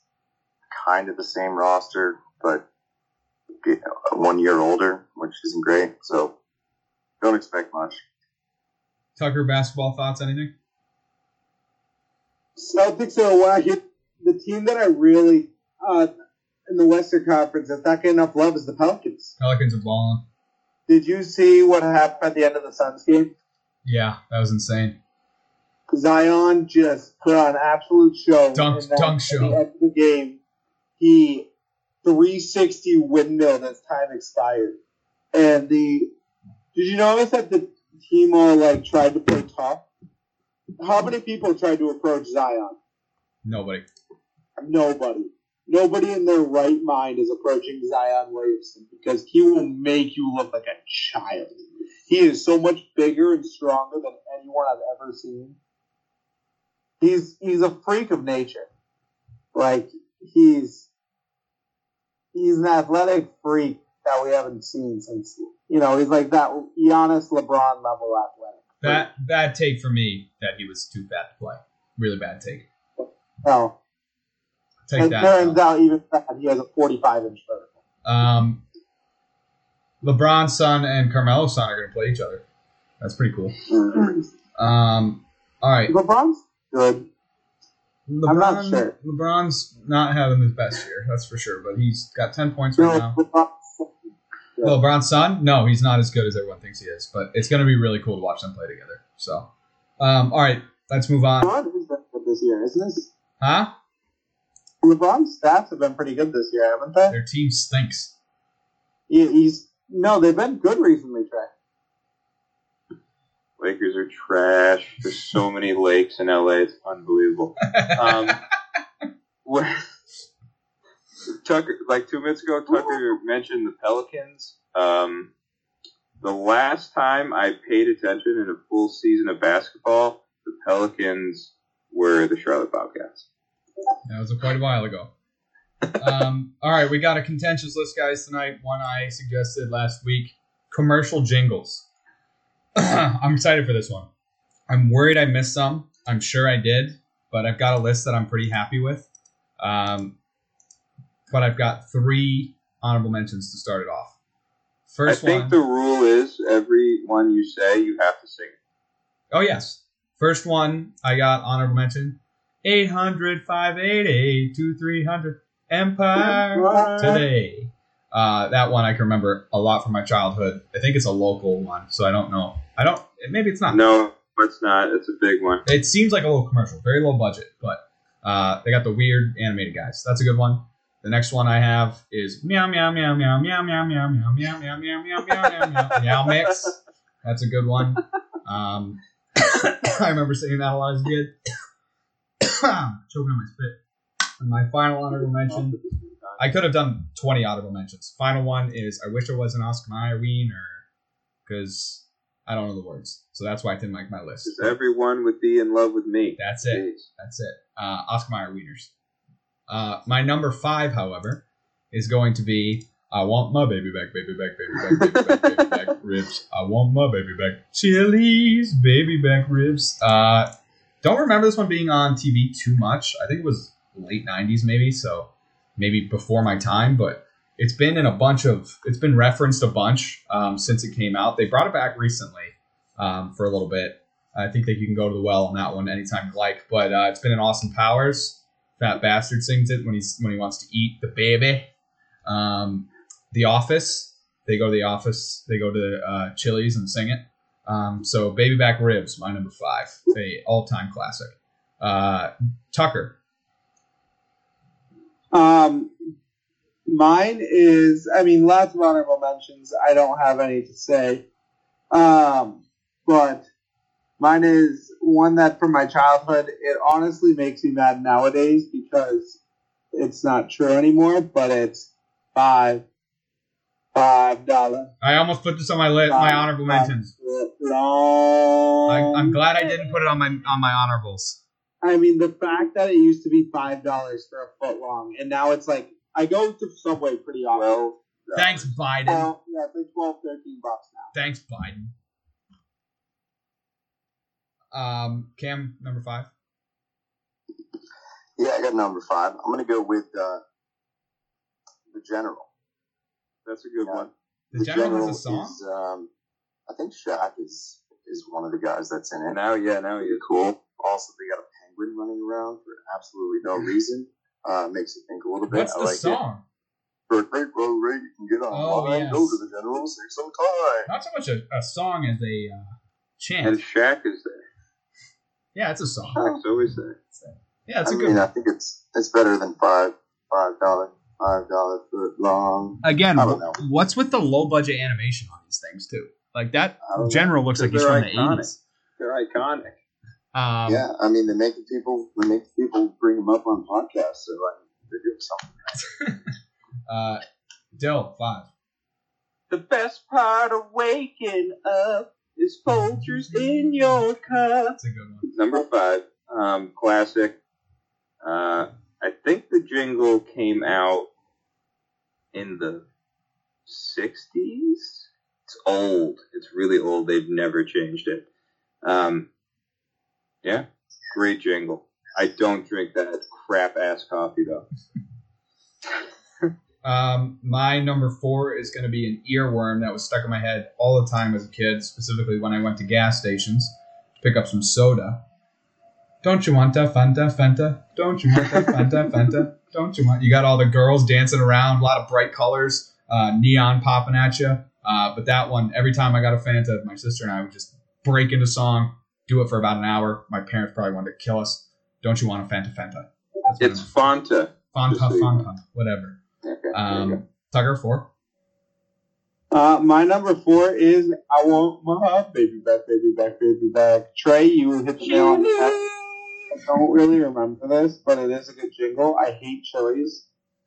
kind of the same roster, but one year older, which isn't great. So don't expect much. Tucker, basketball thoughts? Anything? Celtics are why hit the team that I really uh, in the Western Conference that's not getting enough love is the Pelicans. Pelicans are balling. Did you see what happened at the end of the Suns game? Yeah, that was insane. Zion just put on an absolute show. Dunk- then dunk At show. the end of the game, he 360 windmill as time expired. And the did you notice that the team all like tried to play tough? How many people tried to approach Zion? Nobody. Nobody. Nobody in their right mind is approaching Zion Williamson because he will make you look like a child. He is so much bigger and stronger than anyone I've ever seen. He's he's a freak of nature. Like he's he's an athletic freak that we haven't seen since you know he's like that Giannis LeBron level athletic. Bad, bad take for me that he was too bad to play. Really bad take. No, Take it that. turns out even that he has a 45 inch vertical. Um, LeBron's son and Carmelo's son are going to play each other. That's pretty cool. Um, all right. LeBron's good. LeBron, I'm not sure. LeBron's not having his best year, that's for sure. But he's got ten points right now. LeBron's son? No, he's not as good as everyone thinks he is. But it's going to be really cool to watch them play together. So, um, all right, let's move on. LeBron good this year, isn't this? Huh? LeBron's stats have been pretty good this year, haven't they? Their team stinks. He, he's no, they've been good recently, Trey. Lakers are trash. There's so many lakes in LA. It's unbelievable. Um, when, Tucker, like two minutes ago, Tucker mentioned the Pelicans. Um, the last time I paid attention in a full season of basketball, the Pelicans were the Charlotte Bobcats. That was quite a while ago. Um, all right, we got a contentious list, guys, tonight. One I suggested last week commercial jingles. I'm excited for this one. I'm worried I missed some. I'm sure I did, but I've got a list that I'm pretty happy with. Um, but I've got three honorable mentions to start it off. First I think one. the rule is every one you say, you have to sing. Oh yes. First one I got honorable mention. 800 588 2300 Empire today. Uh, that one I can remember a lot from my childhood. I think it's a local one, so I don't know. I don't. Maybe it's not. No, it's not. It's a big one. It seems like a little commercial, very low budget, but uh, they got the weird animated guys. That's a good one. The next one I have is meow meow meow meow meow meow meow meow meow meow meow meow meow meow meow meow mix. That's a good one. Um, I remember saying that a lot as a kid. Choking on my spit. And my final honorable mention. I could have done 20 honorable mentions. Final one is I wish it was an Oscar Mayer wiener because I don't know the words. So that's why I didn't make my list. Because everyone would be in love with me. That's it. Jeez. That's it. Uh, Oscar Mayer wieners. Uh, my number five, however, is going to be I want my baby back, baby back, baby back, baby back, baby back ribs. I want my baby back. Chili's baby back ribs. Uh, don't remember this one being on TV too much. I think it was late '90s, maybe. So maybe before my time, but it's been in a bunch of. It's been referenced a bunch um, since it came out. They brought it back recently um, for a little bit. I think that you can go to the well on that one anytime you like. But uh, it's been in Austin Powers. Fat bastard sings it when he's when he wants to eat the baby. Um, the Office. They go to the Office. They go to uh, Chili's and sing it. Um, so Baby Back Ribs, my number five, a all time classic. Uh, Tucker. Um, mine is, I mean, lots of honorable mentions. I don't have any to say. Um, but mine is one that from my childhood, it honestly makes me mad nowadays because it's not true anymore, but it's five, five dollar. I almost put this on my list, my honorable mentions. Long. I, I'm glad I didn't put it on my on my honorables. I mean, the fact that it used to be five dollars for a foot long, and now it's like I go to Subway pretty often. Well, Thanks, Biden. Well, yeah, it's like 12, 13 bucks now. Thanks, Biden. Um, Cam, number five. Yeah, I got number five. I'm gonna go with uh, the general. That's a good Yeah. one. The, general, has a song. Is, um, I think Shaq is is one of the guys that's in it. Now, yeah, now he Pretty is. cool. Also, they got a penguin running around for absolutely no reason. Uh, makes you think a little bit. What's I the like song? it. For a great low rate, you can get on Oh, online. yes. Go to the general, save some time. Not so much a, a song as a uh, And chant. Shaq is there. Yeah, it's a song. Shaq's always there. Yeah, it's I a mean, good. I think it's it's better than five five dollar five dollar foot long. Again, I don't know. what's with the low budget animation on these things too? Like that I don't know. general looks like he's They're from the eighties. They're iconic. Um, yeah, I mean, they make people they make people bring them up on podcasts, so I mean, they're doing something. Uh, Dill five. The best part of waking up is Folgers in your cup. That's a good one. Number five, um, classic. Uh, I think the jingle came out in the 60s. It's old. It's really old. They've never changed it. Um, yeah, great jingle. I don't drink that crap ass coffee though. Um, my number four is going to be an earworm that was stuck in my head all the time as a kid, specifically when I went to gas stations to pick up some soda. Don't you want a Fanta, Fanta? Don't you want a Fanta, Fanta? Don't you want? You got all the girls dancing around, a lot of bright colors, uh, neon popping at you. Uh, but that one, every time I got a Fanta, my sister and I would just break into song, do it for about an hour. My parents probably wanted to kill us. Don't you want a Fanta, Fanta? That's what It's I'm- Fanta. Fanta, just so you know. Fanta, whatever. Okay, there. Um, Tucker four. Uh, my number four is I want my baby back, baby back, baby back. Trey, you hit the nail on the head. I don't really remember this, but it is a good jingle. I hate Chili's.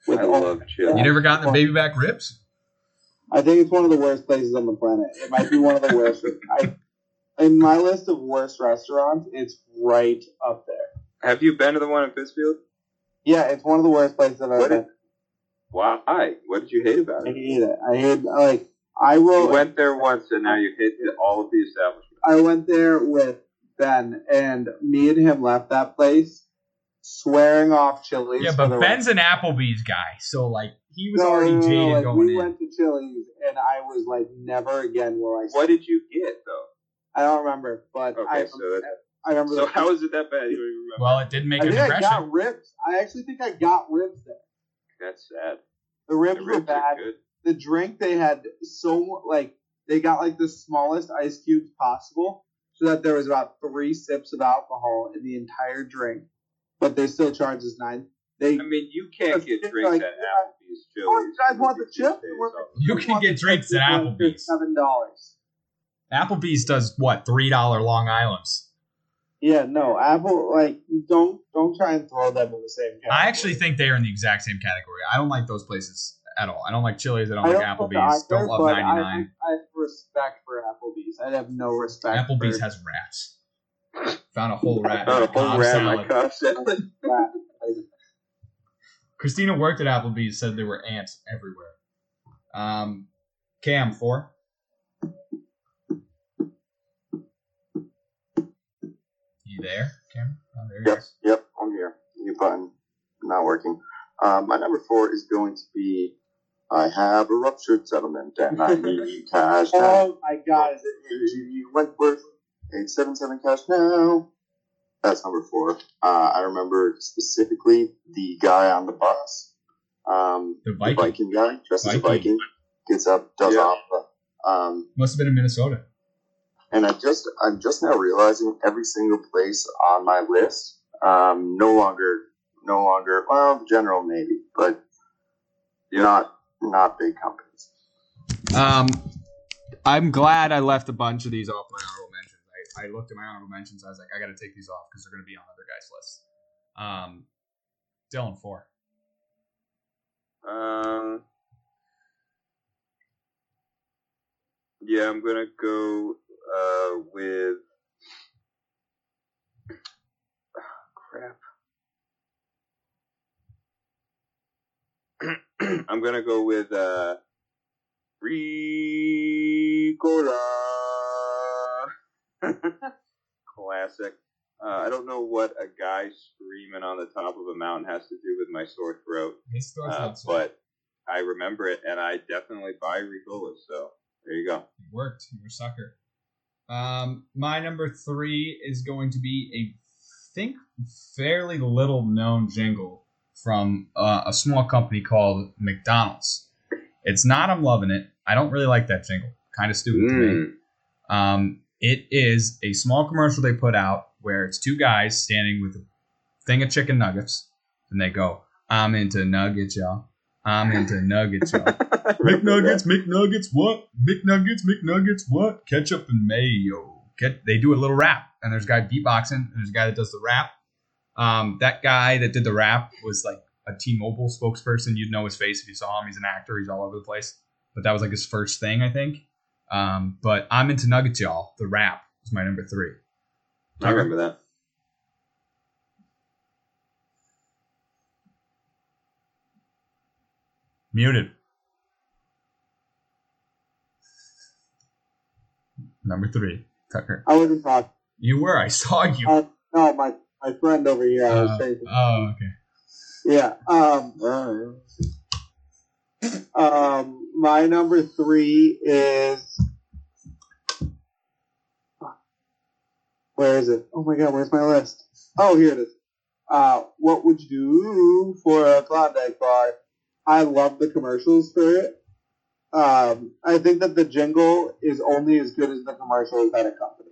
I love chili. You never gotten the baby back ribs? I think it's one of the worst places on the planet. It might be one of the worst. I, in my list of worst restaurants, it's right up there. Have you been to the one in Pittsfield? Yeah, it's one of the worst places I've ever What been. did, why? What did you hate about I it? hate it. I hate like I will. You went there once and now you hate all of the establishments. I went there with Ben, and me and him left that place swearing off Chili's. Yeah, but the Ben's an Applebee's guy, so like he was No, already no, no, jaded like, going we in. went to Chili's, and I was like, never again will I. What did you get though? I don't remember, but Okay, I, so that, I remember. so the, how is it that bad? You don't even remember. well, it didn't make I an think I got ribs. I actually think I got ribs there. That's sad. The ribs, The were ribs are bad. The drink they had so like they got like the smallest ice cubes possible, so that there was about three sips of alcohol in the entire drink, but they still charged us nine. They I mean, you can't get drinks like, at yeah. Applebee's, Oh, you guys want the these chip? days, We're- so- You can get drinks at Applebee's. Seven dollars. Applebee's does what? Three dollar Long Island's. Yeah, no, Apple like don't don't try and throw them in the same category. I actually think they are in the exact same category. I don't like those places at all. I don't like Chili's. I don't I like don't love the Applebee's. either, Don't love 99. I, nine. I have respect for Applebee's. I have no respect. Applebee's for has rats. Found a whole rat. Found a whole Cobb rat in my salad. Salad. Christina worked at Applebee's. Said there were ants everywhere. Um, Cam four. You there, Cam? Oh, there he Yep, is. yep, I'm here. Mute button not working. Um, my number four is going to be I have a ruptured settlement and I need cash now. Oh my god, is it J.G. Wentworth, 877 cash now. That's number four. Uh, I remember specifically the guy on the bus. Um, The the Viking. Viking guy, dressed as a Viking. Viking, gets up, does Yeah. opera. Um, Must have been in Minnesota. and I just I'm just now realizing every single place on my list um, no longer no longer well general maybe but you're not not big companies. Um, I'm glad I left a bunch of these off my honorable mentions. I, I looked at my honorable mentions. I was like, I got to take these off because they're going to be on other guys' lists. Um, Dylan four. Um, yeah, I'm gonna go uh, with crap. I'm gonna go with uh, Ricola. Classic. Uh, I don't know what a guy screaming on the top of a mountain has to do with my sore throat. Uh, sore. but I remember it, and I definitely buy Ricola. So there you go. It worked. You're a sucker. Um, my number three is going to be a think fairly little known jingle from uh, a small company called McDonald's. It's not. I'm loving it. I don't really like that jingle. Kind of stupid to me. Mm. Um, it is a small commercial they put out where it's two guys standing with a thing of chicken nuggets, and they go, "I'm into nuggets, y'all. I'm into nuggets, y'all." McNuggets, McNuggets, what? McNuggets, McNuggets, what? Ketchup and mayo. Get, they do a little rap, and there's a guy beatboxing, and there's a guy that does the rap. Um, that guy that did the rap was like a T-Mobile spokesperson. You'd know his face if you saw him. He's an actor. He's all over the place. But that was like his first thing, I think. Um, but I'm into nuggets, y'all. The rap is my number three. I remember that. Muted. Number three, Tucker. I wasn't talking. You were. I saw you. Uh, no, my my friend over here. I was Uh, saying. oh, okay. Yeah. Um. Um. My number three is. Where is it? Oh my god, where's my list? Oh, here it is. Uh, what would you do for a Klondike bar? I love the commercials for it. Um, I think that the jingle is only as good as the commercials that accompany.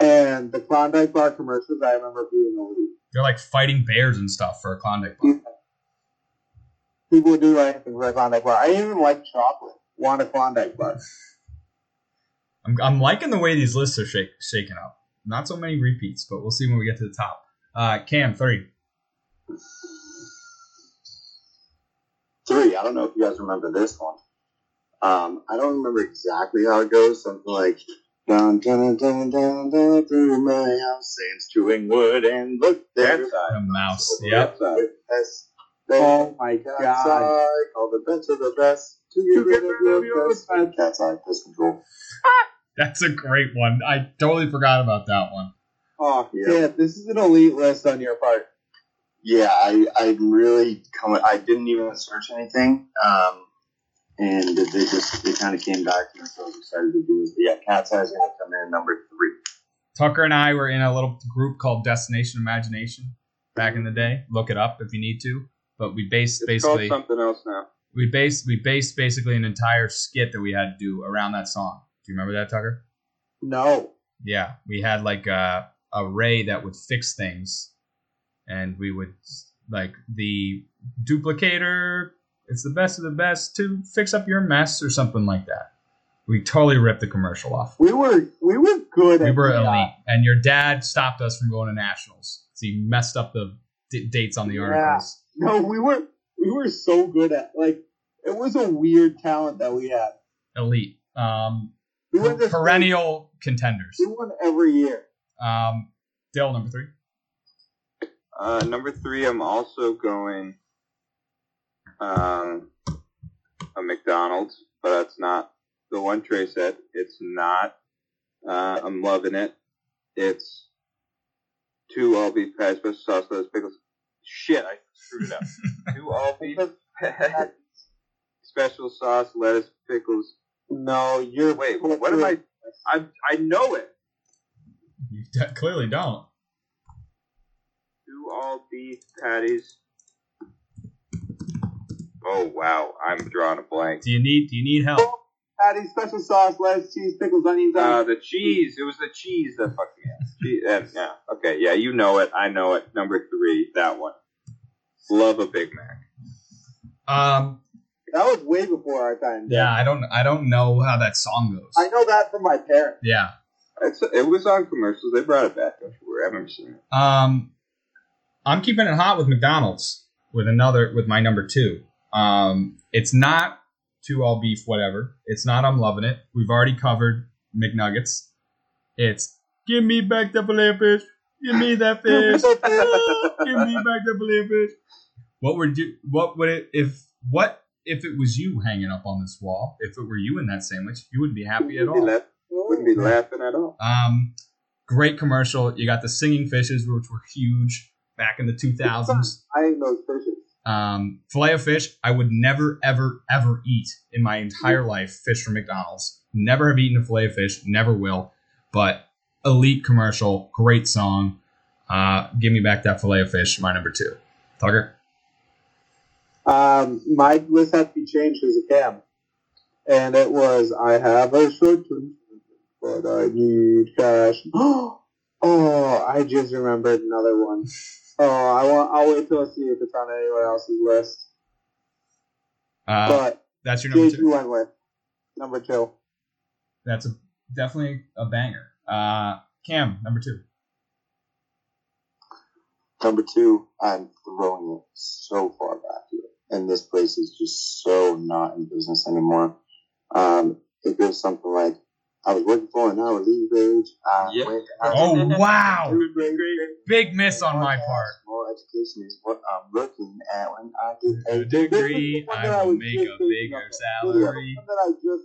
And the Klondike bar commercials, I remember being elite. They're like fighting bears and stuff for a Klondike bar. People would do anything for a Klondike bar. I even like chocolate. Want a Klondike bar? I'm, I'm liking the way these lists are shake, shaking up. Not so many repeats, but we'll see when we get to the top. Uh, Cam, three. Three. I don't know if you guys remember this one. Um, I don't remember exactly how it goes. Something like down, down, down, down, down through my house, Sam's chewing wood, and look there. That side. A mouse. Over Yep. that. Yes. Oh my Cat's god. eye, call the best of the best to get rid of your best friend. Cat's eye, pest control. That's a great one. I totally forgot about that one. Oh, Yeah. yeah. This is an elite list on your part. Yeah, I I really come. I didn't even search anything. Um, and they just they kind of came back to me, so I was excited to do this. But yeah, Cat's Eye is going to come in number three. Tucker and I were in a little group called Destination Imagination back in the day. Look it up if you need to. But we based It's basically something else now. we based we based basically an entire skit that we had to do around that song. Do you remember that, Tucker? No. Yeah, we had like a, a ray that would fix things, and we would like the duplicator. It's the best of the best to fix up your mess or something like that. We totally ripped the commercial off. We were we were good. We at were that. and your dad stopped us from going to nationals. So he messed up the d- dates on the Yeah. articles. No, we were we were so good at like it was a weird talent that we had. Elite, um, We were to perennial contenders. We won every year. Um, Dale, number three. Uh, number three, I'm also going um, a McDonald's, but that's not the one Trey said. It's not. Uh, I'm loving it. It's two all beef patties, special sauce, lettuce, pickles. Shit, I screwed it up. two all beef patties, special sauce, lettuce, pickles. No, you're Wait, what am I? I I know it. You d- clearly don't. Two all beef patties. Oh wow, I'm drawing a blank. Do you need Do you need help? Patty, special sauce, lettuce, cheese, pickles, onions. Uh, the cheese. It was the cheese that fucked me up. Cheese, uh, yeah. Okay. Yeah. You know it. I know it. Number three. That one. Love a Big Mac. Um, that was way before our time. yeah, I don't I don't know how that song goes. I know that from my parents. Yeah. It's, it was on commercials. They brought it back. Don't you worry. I remember seeing it. Um, I'm keeping it hot with McDonald's with another with my number two. Um, it's not two all beef whatever. It's not I'm loving it. We've already covered McNuggets. It's give me back the filet fish. Give me that fish. Give me back the filet fish. What would you? What would it if? What if it was you hanging up on this wall? If it were you in that sandwich, you wouldn't be happy at be, all. wouldn't be laughing at all. Um, great commercial. You got the singing fishes, which were huge back in the 2000s. I ate those fishes. Um, filet of fish, I would never, ever, ever eat in my entire life fish from McDonald's. Never have eaten a filet of fish, never will. But elite commercial, great song. Uh, give me back that filet of fish, my number two. Tucker? Um, my list had to be changed as a cam, and it was I have a term, but I need cash. oh, I just remembered another one. Oh, I want. I'll wait till I see if it's on anyone else's list. Uh, but that's your number two. you went with number two. That's a, definitely a banger. Uh, Cam, number two. Number two, I'm throwing it so far back here. And this place is just so not in business anymore. Um, it goes something like, I was working for an hour leave wage. I Yeah. went out Oh, wow. Big miss on my part. More education is what I'm looking at when I get A a degree, I will make a bigger salary. One that I just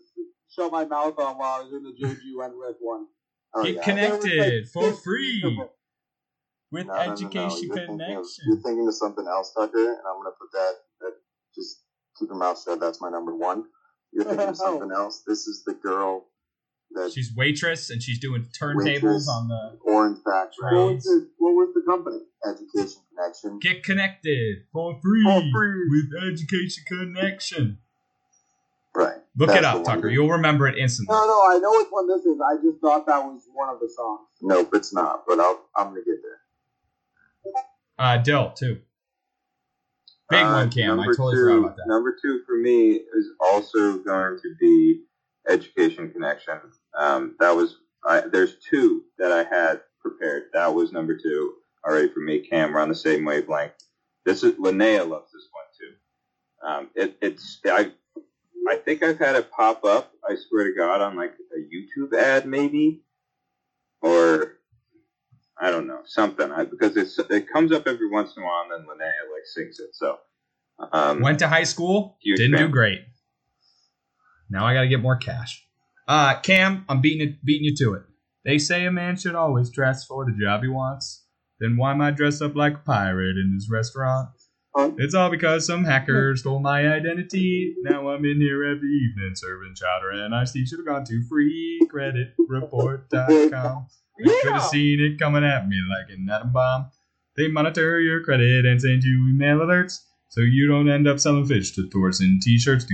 shut my mouth on while I was in the J.G. Wentworth one. Oh, Get yeah. connected There for free 15 of them. with No, no, no, no. education You're thinking, of, connection. you're thinking of something else, Tucker, and I'm going to put that, that, just keep your mouth shut. That's my number one. You're thinking of oh. something else. This is the girl that She's waitress and she's doing turntables on the Orange Factory, What was, the, what was the company? Education Connection. Get Connected for free, For free. with Education Connection. Right. Look That's it up. Tucker. You'll remember it instantly. No, no, I know which one this is. I just thought that was one of the songs. Nope, it's not, but I'll, I'm to get there. Uh, Dill, too. Big Uh, one, Cam. I totally two, forgot about that. Number two for me is also going to be Education Connection. Um, that was I, there's two that I had prepared. That was number two already for me. Cam, we're on the same wavelength. This is Linnea loves this one too. Um, it, it's I I think I've had it pop up. I swear to God on like a YouTube ad maybe, or I don't know something. I, because it's it comes up every once in a while, and then Linnea like sings it. So um, Went to high school, didn't do great. Now I got to get more cash. Uh, Cam, I'm beating it, beating you to it. They say a man should always dress for the job he wants. Then why am I dressed up like a pirate in this restaurant? It's all because some hacker stole my identity. Now I'm in here every evening serving chowder and iced tea. Should have gone to freecreditreport.com. They could have seen it coming at me like an atom bomb. They monitor your credit and send you email alerts so you don't end up selling fish to tourists in t-shirts.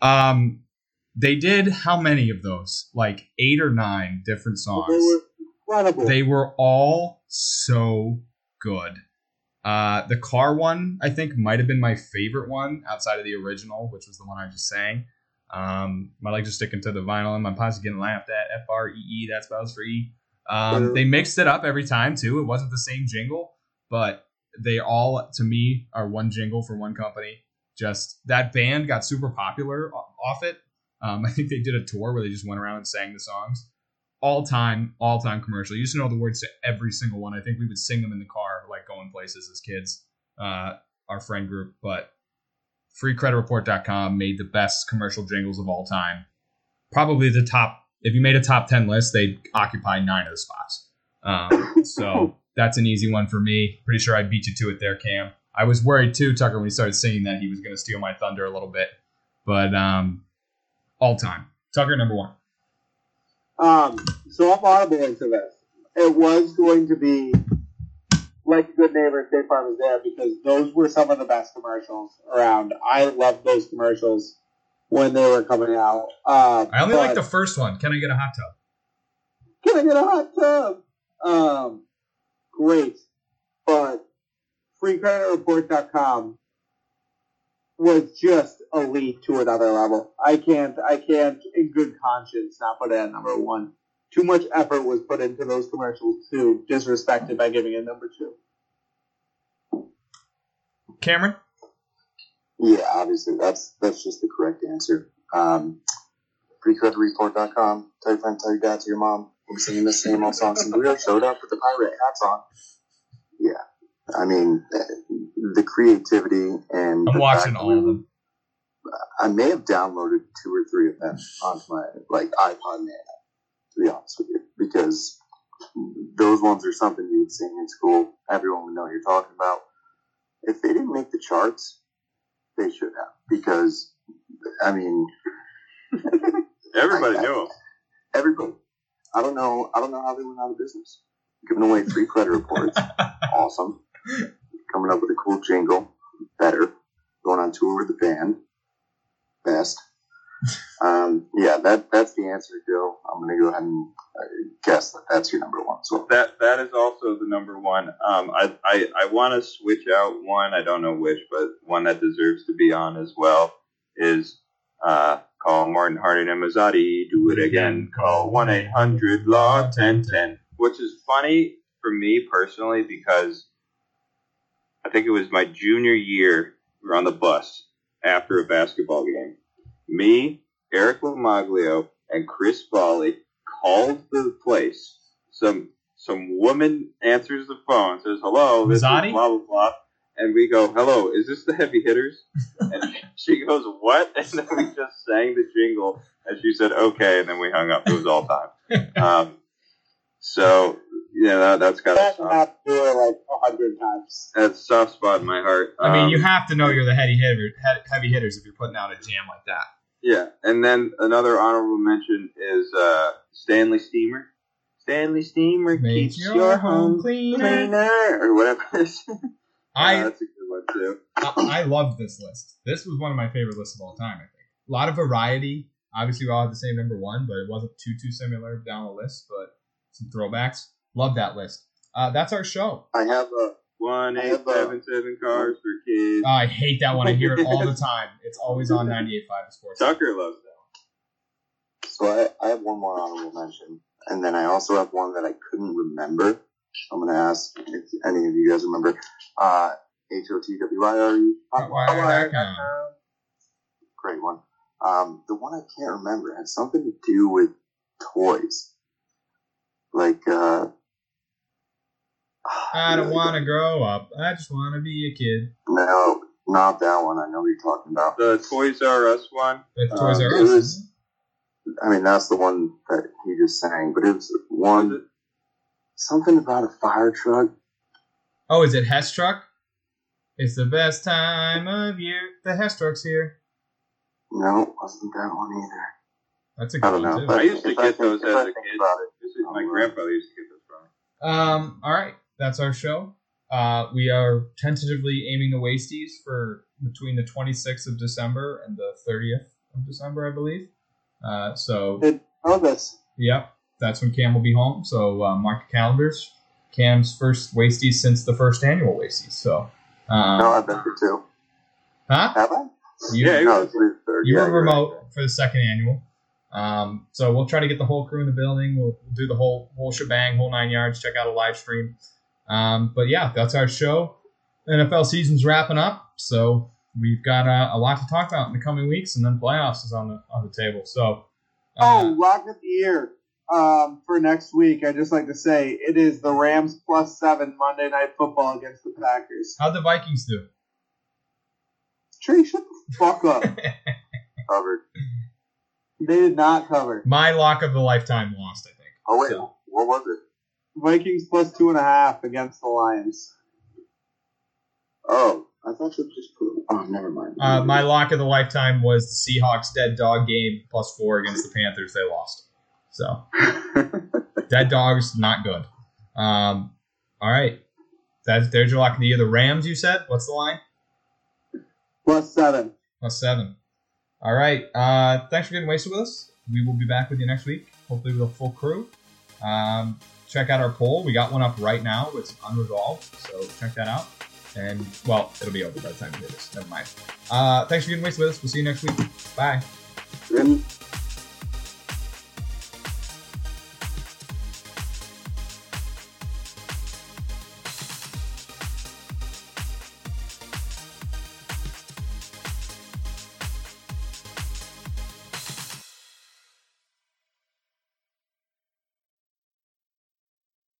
Um, They did how many of those? Like eight or nine different songs. They were incredible. They were all so good. Uh, the car one, I think, might have been my favorite one outside of the original, which was the one I just sang. Um, I like just sticking to the vinyl, and my posse getting laughed at. F R E E, that spells for E. Um, they mixed it up every time too. It wasn't the same jingle, but they all, to me, are one jingle for one company. Just that band got super popular off it. Um, I think they did a tour where they just went around and sang the songs all time, all time commercial. You used to know the words to every single one. I think we would sing them in the car, like going places as kids, uh, our friend group. But freecreditreport.com made the best commercial jingles of all time. Probably the top, if you made a top 10 list, they'd occupy nine of the spots. Um, so that's an easy one for me. Pretty sure I beat you to it there, Cam. I was worried too, Tucker, when he started singing that he was going to steal my thunder a little bit. But um, all time. Tucker, number one. Um, so I'm audible into this. It was going to be like good neighbor, State Farm is there because those were some of the best commercials around. I loved those commercials when they were coming out. Um, I only like the first one. Can I get a hot tub? Can I get a hot tub? Um, great. But freecreditreport.com was just elite to another level. I can't, I can't in good conscience not put it at number one. Too much effort was put into those commercials to disrespect it by giving it number two. Cameron? Yeah, obviously that's that's just the correct answer. Um, freecreditreport.com. Tell your friend, tell your dad, tell your mom. We're singing the same old song. Some real showed up with the pirate hats on. Yeah, I mean the- the creativity and I'm the watching all of them. I may have downloaded two or three of them onto my like iPod Nano, to be honest with you, because those ones are something you would sing in school. Everyone would know what you're talking about. If they didn't make the charts, they should have, because I mean, Everybody I- knew him. everybody. I don't know. I don't know how they went out of business. Giving away free credit reports, awesome. Coming up with a cool jingle, better. Going on tour with the band, best. Um, yeah, that that's the answer, Joe. I'm gonna go ahead and uh, guess that that's your number one. So That that is also the number one. Um, I I, I want to switch out one. I don't know which, but one that deserves to be on as well is uh, call Martin Harding and Mazzotti. Do it again. Call one eight hundred law ten ten. Which is funny for me personally because I think it was my junior year. We were on the bus after a basketball game. Me, Eric Lamaglio, and Chris Volley called the place. Some some woman answers the phone, says hello, this is blah blah blah, and we go, hello, is this the heavy hitters? and she goes, what? And then we just sang the jingle, and she said, okay, and then we hung up. It was all time. Um, so yeah, that, that's got a That soft, do it like a hundred times. that's soft spot in my heart. I mean, Um, you have to know you're the heavy hitter, heavy hitters if you're putting out a jam like that. Yeah, and then another honorable mention is uh, Stanley Steamer. Stanley Steamer Make keeps your, home cleaner. cleaner, or whatever. it is. I Uh, that's a good one too. I, I loved this list. This was one of my favorite lists of all time. I think a lot of variety. Obviously, we all had the same number one, but it wasn't too too similar down the list. But some throwbacks. Love that list. Uh, that's our show. I have a One I eight have, seven seven cars for kids. Oh, I hate that one. I hear it all the time. It's always on 98.5 The Sports. Tucker loves that. So I, I have one more honorable mention, and then I also have one that I couldn't remember. I'm gonna ask if any of you guys remember. Uh, H O T W I R E. Hotwire.com. Great one. Um, the one I can't remember had something to do with toys, like uh. I don't want to grow up. I just want to be a kid. No, not that one. I know what you're talking about. The Toys R Us one. That's Uh, Toys R it Us. was- I mean, that's the one that he just sang, but it was one Was it? something about a fire truck. Oh, is it Hess Truck? It's the best time of year. The Hess Truck's here. No, it wasn't that one either. That's a I good don't one know. too. I used to get think- those if as a kid. It, This is my grandfather used to get those from me. Um, all right, that's our show. Uh, we are tentatively aiming the wasties for between the 26th of December and the 30th of December, I believe. Uh, so this. Yep, that's when Cam will be home. So uh, mark your calendars. Cam's first Wasties since the first annual Wasties. So, um, No, I've been to two. huh? Have I? You, Yeah, No, it's the third. you yeah, were you're right. remote for the second annual. Um, so we'll try to get the whole crew in the building. We'll do the whole whole shebang, whole nine yards. Check out a live stream. Um, but yeah, that's our show. NFL season's wrapping up, so we've got uh, a lot to talk about in the coming weeks, and then playoffs is on the on the table. So, uh, Oh, lock of the year um, for next week. I just like to say it is the Rams plus seven Monday Night Football against the Packers. how'd the Vikings do? Trey, shut the fuck up. Covered. they did not cover. My lock of the lifetime lost, I think. Oh wait, So- what was it? Vikings plus two and a half against the Lions. Oh, I thought you just put. Oh, never mind. Uh, my lock of the lifetime was the Seahawks dead dog game plus four against the Panthers. They lost. So dead dogs not good. Um, all right, that's there's your lock of the year. The Rams, you said. What's the line? plus seven. Plus seven. All right. Uh, thanks for getting wasted with us. We will be back with you next week, hopefully with a full crew. Um, check out our poll. We got one up right now. It's unresolved, so check that out. And well, it'll be over by the time you hear this. Never mind. Uh, thanks for getting wasted with us. We'll see you next week. Bye.